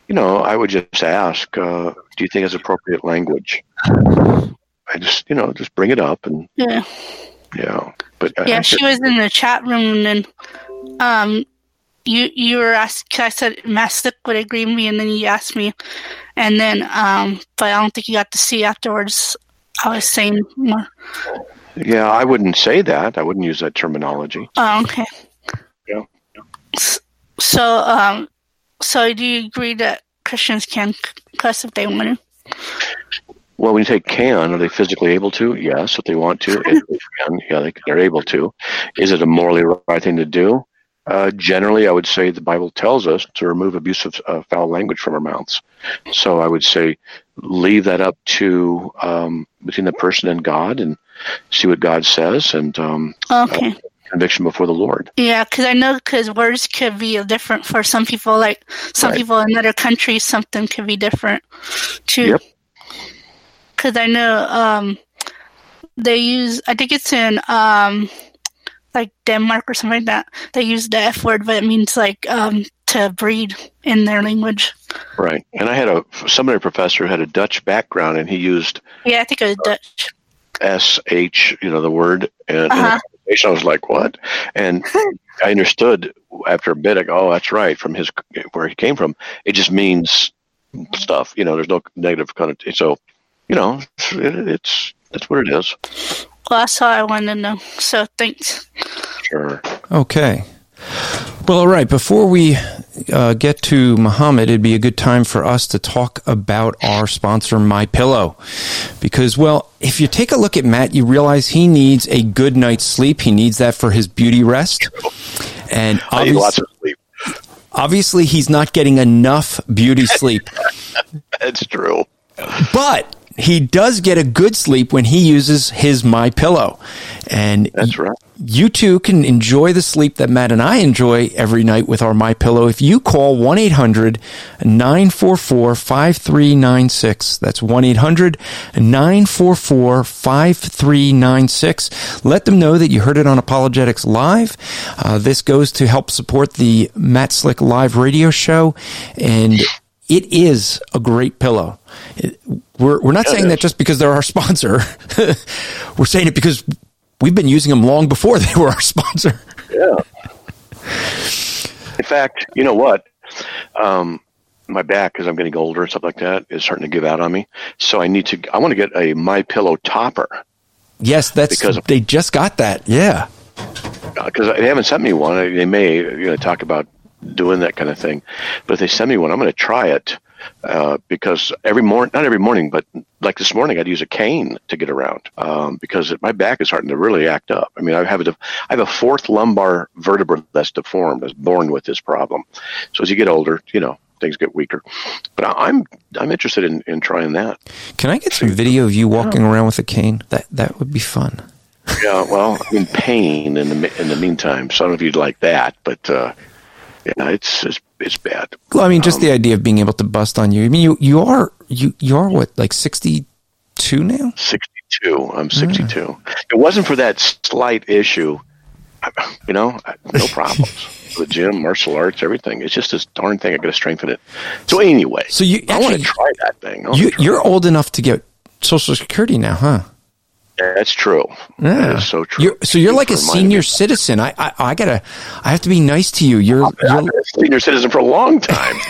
you know, I would just ask, uh, do you think it's appropriate language? I just, you know, just bring it up and Yeah, yeah. But yeah. She was in the chat room, and then um, you you were asked. I said Matt Slick would agree with me, and then you asked me, and then um, but I don't think you got to see afterwards. I was saying more. yeah, I wouldn't say that. I wouldn't use that terminology. Oh, okay. Yeah. So, um, so do you agree that Christians can cuss if they want to? Well, when you say can, are they physically able to? Yes, if they want to. If they can, (laughs) yeah, they, they're able to. Is it a morally right thing to do? Uh, generally, I would say the Bible tells us to remove abusive, uh, foul language from our mouths. So I would say leave that up to um, between the person and God, and see what God says, and um, Okay. conviction before the Lord. Yeah, because I know because words could be different for some people. Like some Right. people in other countries, something could be different too. Yep. Because I know um, they use. I think it's in um, like Denmark or something like that. They use the F word, but it means like um, to breed in their language. Right. And I had a seminary professor who had a Dutch background, and he used Yeah, I think it was Dutch. S H, you know, the word. And Uh-huh. I was like, "What?" And (laughs) I understood after a bit. Go, "Oh, that's right." From his where he came from, it just means stuff. You know, there's no negative connotation. So, you know, it, it's that's what it is. Well, that's all I wanted to know. So thanks. Sure. Okay. Well, all right. Before we uh, get to Muhammad, it'd be a good time for us to talk about our sponsor, My Pillow, because well, if you take a look at Matt, you realize he needs a good night's sleep. He needs that for his beauty rest, and I need lots of sleep. obviously, he's not getting enough beauty sleep. (laughs) That's true. But he does get a good sleep when he uses his My Pillow. And That's right. you too can enjoy the sleep that Matt and I enjoy every night with our My Pillow. If you call 1-800-944-5396. That's 1-800-944-5396. Let them know that you heard it on Apologetics Live. Uh, this goes to help support the Matt Slick Live radio show and it is a great pillow. It- We're, we're not saying that just because they're our sponsor. (laughs) we're saying it because we've been using them long before (laughs) they were our sponsor. Yeah. In fact, you know what? Um, my back, as I'm getting older and stuff like that, is starting to give out on me. So I need to. I want to get a My Pillow topper Yes, that's Because- they just got that. Yeah. because they haven't sent me one. They may you know talk about doing that kind of thing, but if they send me one, I'm going to try it uh, because every morning, not every morning, but like this morning, I'd use a cane to get around um, because it, my back is starting to really act up. I mean, I have a, I have a fourth lumbar vertebra that's deformed, that's born with this problem. So as you get older, you know things get weaker. But I, I'm I'm interested in, in trying that. Can I get some video of you walking around with a cane? That that would be fun. Yeah, well, I'm in pain in the in the meantime, Some I don't know if you'd like that, but uh, yeah, it's it's, it's bad. Well, I mean, just the um, idea of being able to bust on you. I mean, you you are you you are what like sixty two now? 62. I'm 62. It wasn't for that slight issue, you know, no (laughs) problems. the gym, martial arts, everything. It's just this darn thing. I got to strengthen it. So anyway, So you I want to try that thing. You you're old enough to get Social Security now, huh? That's true. Yeah. That is so true. You're, so you're like a Thanks for reminding senior citizen. I, I I gotta I have to be nice to you. You're, I've you're been a senior citizen for a long time. (laughs)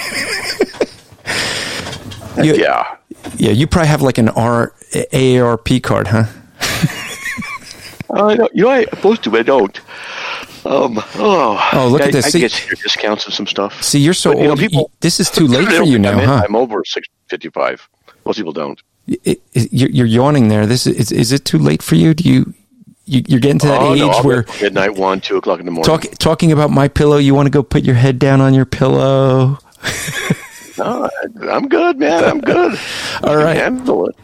You- yeah. yeah. You probably have like an R AARP card, huh? I know, you know, I'm supposed to, but I don't. Um, oh, Oh, look I, at this. I See- get senior discounts and some stuff. See, you're so But, you know, old. you- people- this is too late for you (laughs) now, I'm, huh? I'm over six, 55. Most people don't. It- it- you're, you're yawning there. This is, is it too late for you? Do you, you you're getting to that oh, age no, where midnight, one, two o'clock in the morning. talk, talking about my pillow, you want to go put your head down on your pillow? (laughs) No, I'm good, man. I'm good. (laughs) All right. handle it.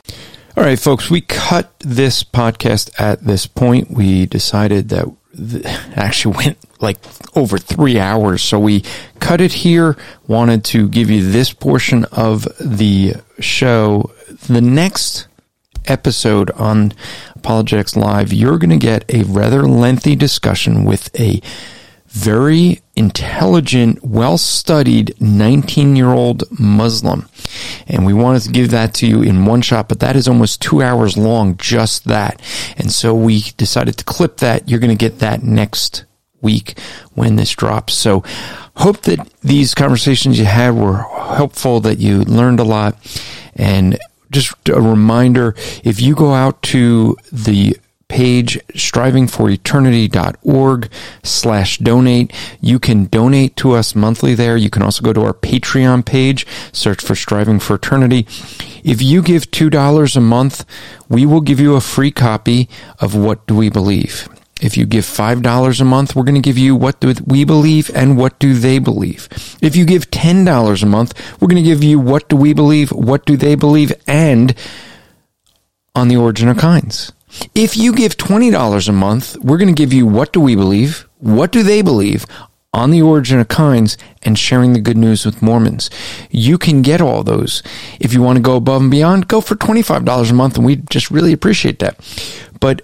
All right, folks, we cut this podcast at this point. We decided that th- actually went like over three hours. So we cut it here. Wanted to give you this portion of the show. The next episode on Apologetics Live, you're going to get a rather lengthy discussion with a very intelligent, well studied 19 year old Muslim. And we wanted to give that to you in one shot, but that is almost two hours long, just that. And so we decided to clip that. You're going to get that next week when this drops. So hope that these conversations you had were helpful, that you learned a lot. And just a reminder, if you go out to the page strivingforeternity.org slash donate you can donate to us monthly there you can also go to our patreon page search for striving for eternity if you give $2 a month we will give you a free copy of what do we believe if you give $5 a month, we're going to give you what do we believe and what do they believe. If you give $10 a month, we're going to give you what do we believe, what do they believe, and on the origin of kinds. If you give $20 a month, we're going to give you what do we believe, what do they believe, on the origin of kinds, and sharing the good news with Mormons. You can get all those. If you want to go above and beyond, go for $25 a month, and we just really appreciate that. But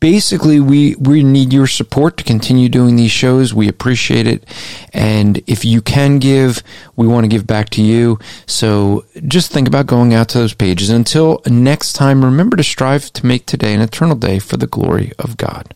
basically we we need your support to continue doing these shows. We appreciate it. And if you can give we want to give back to you. So just think about going out to those pages. Until next time remember to strive to make today an eternal day for the glory of god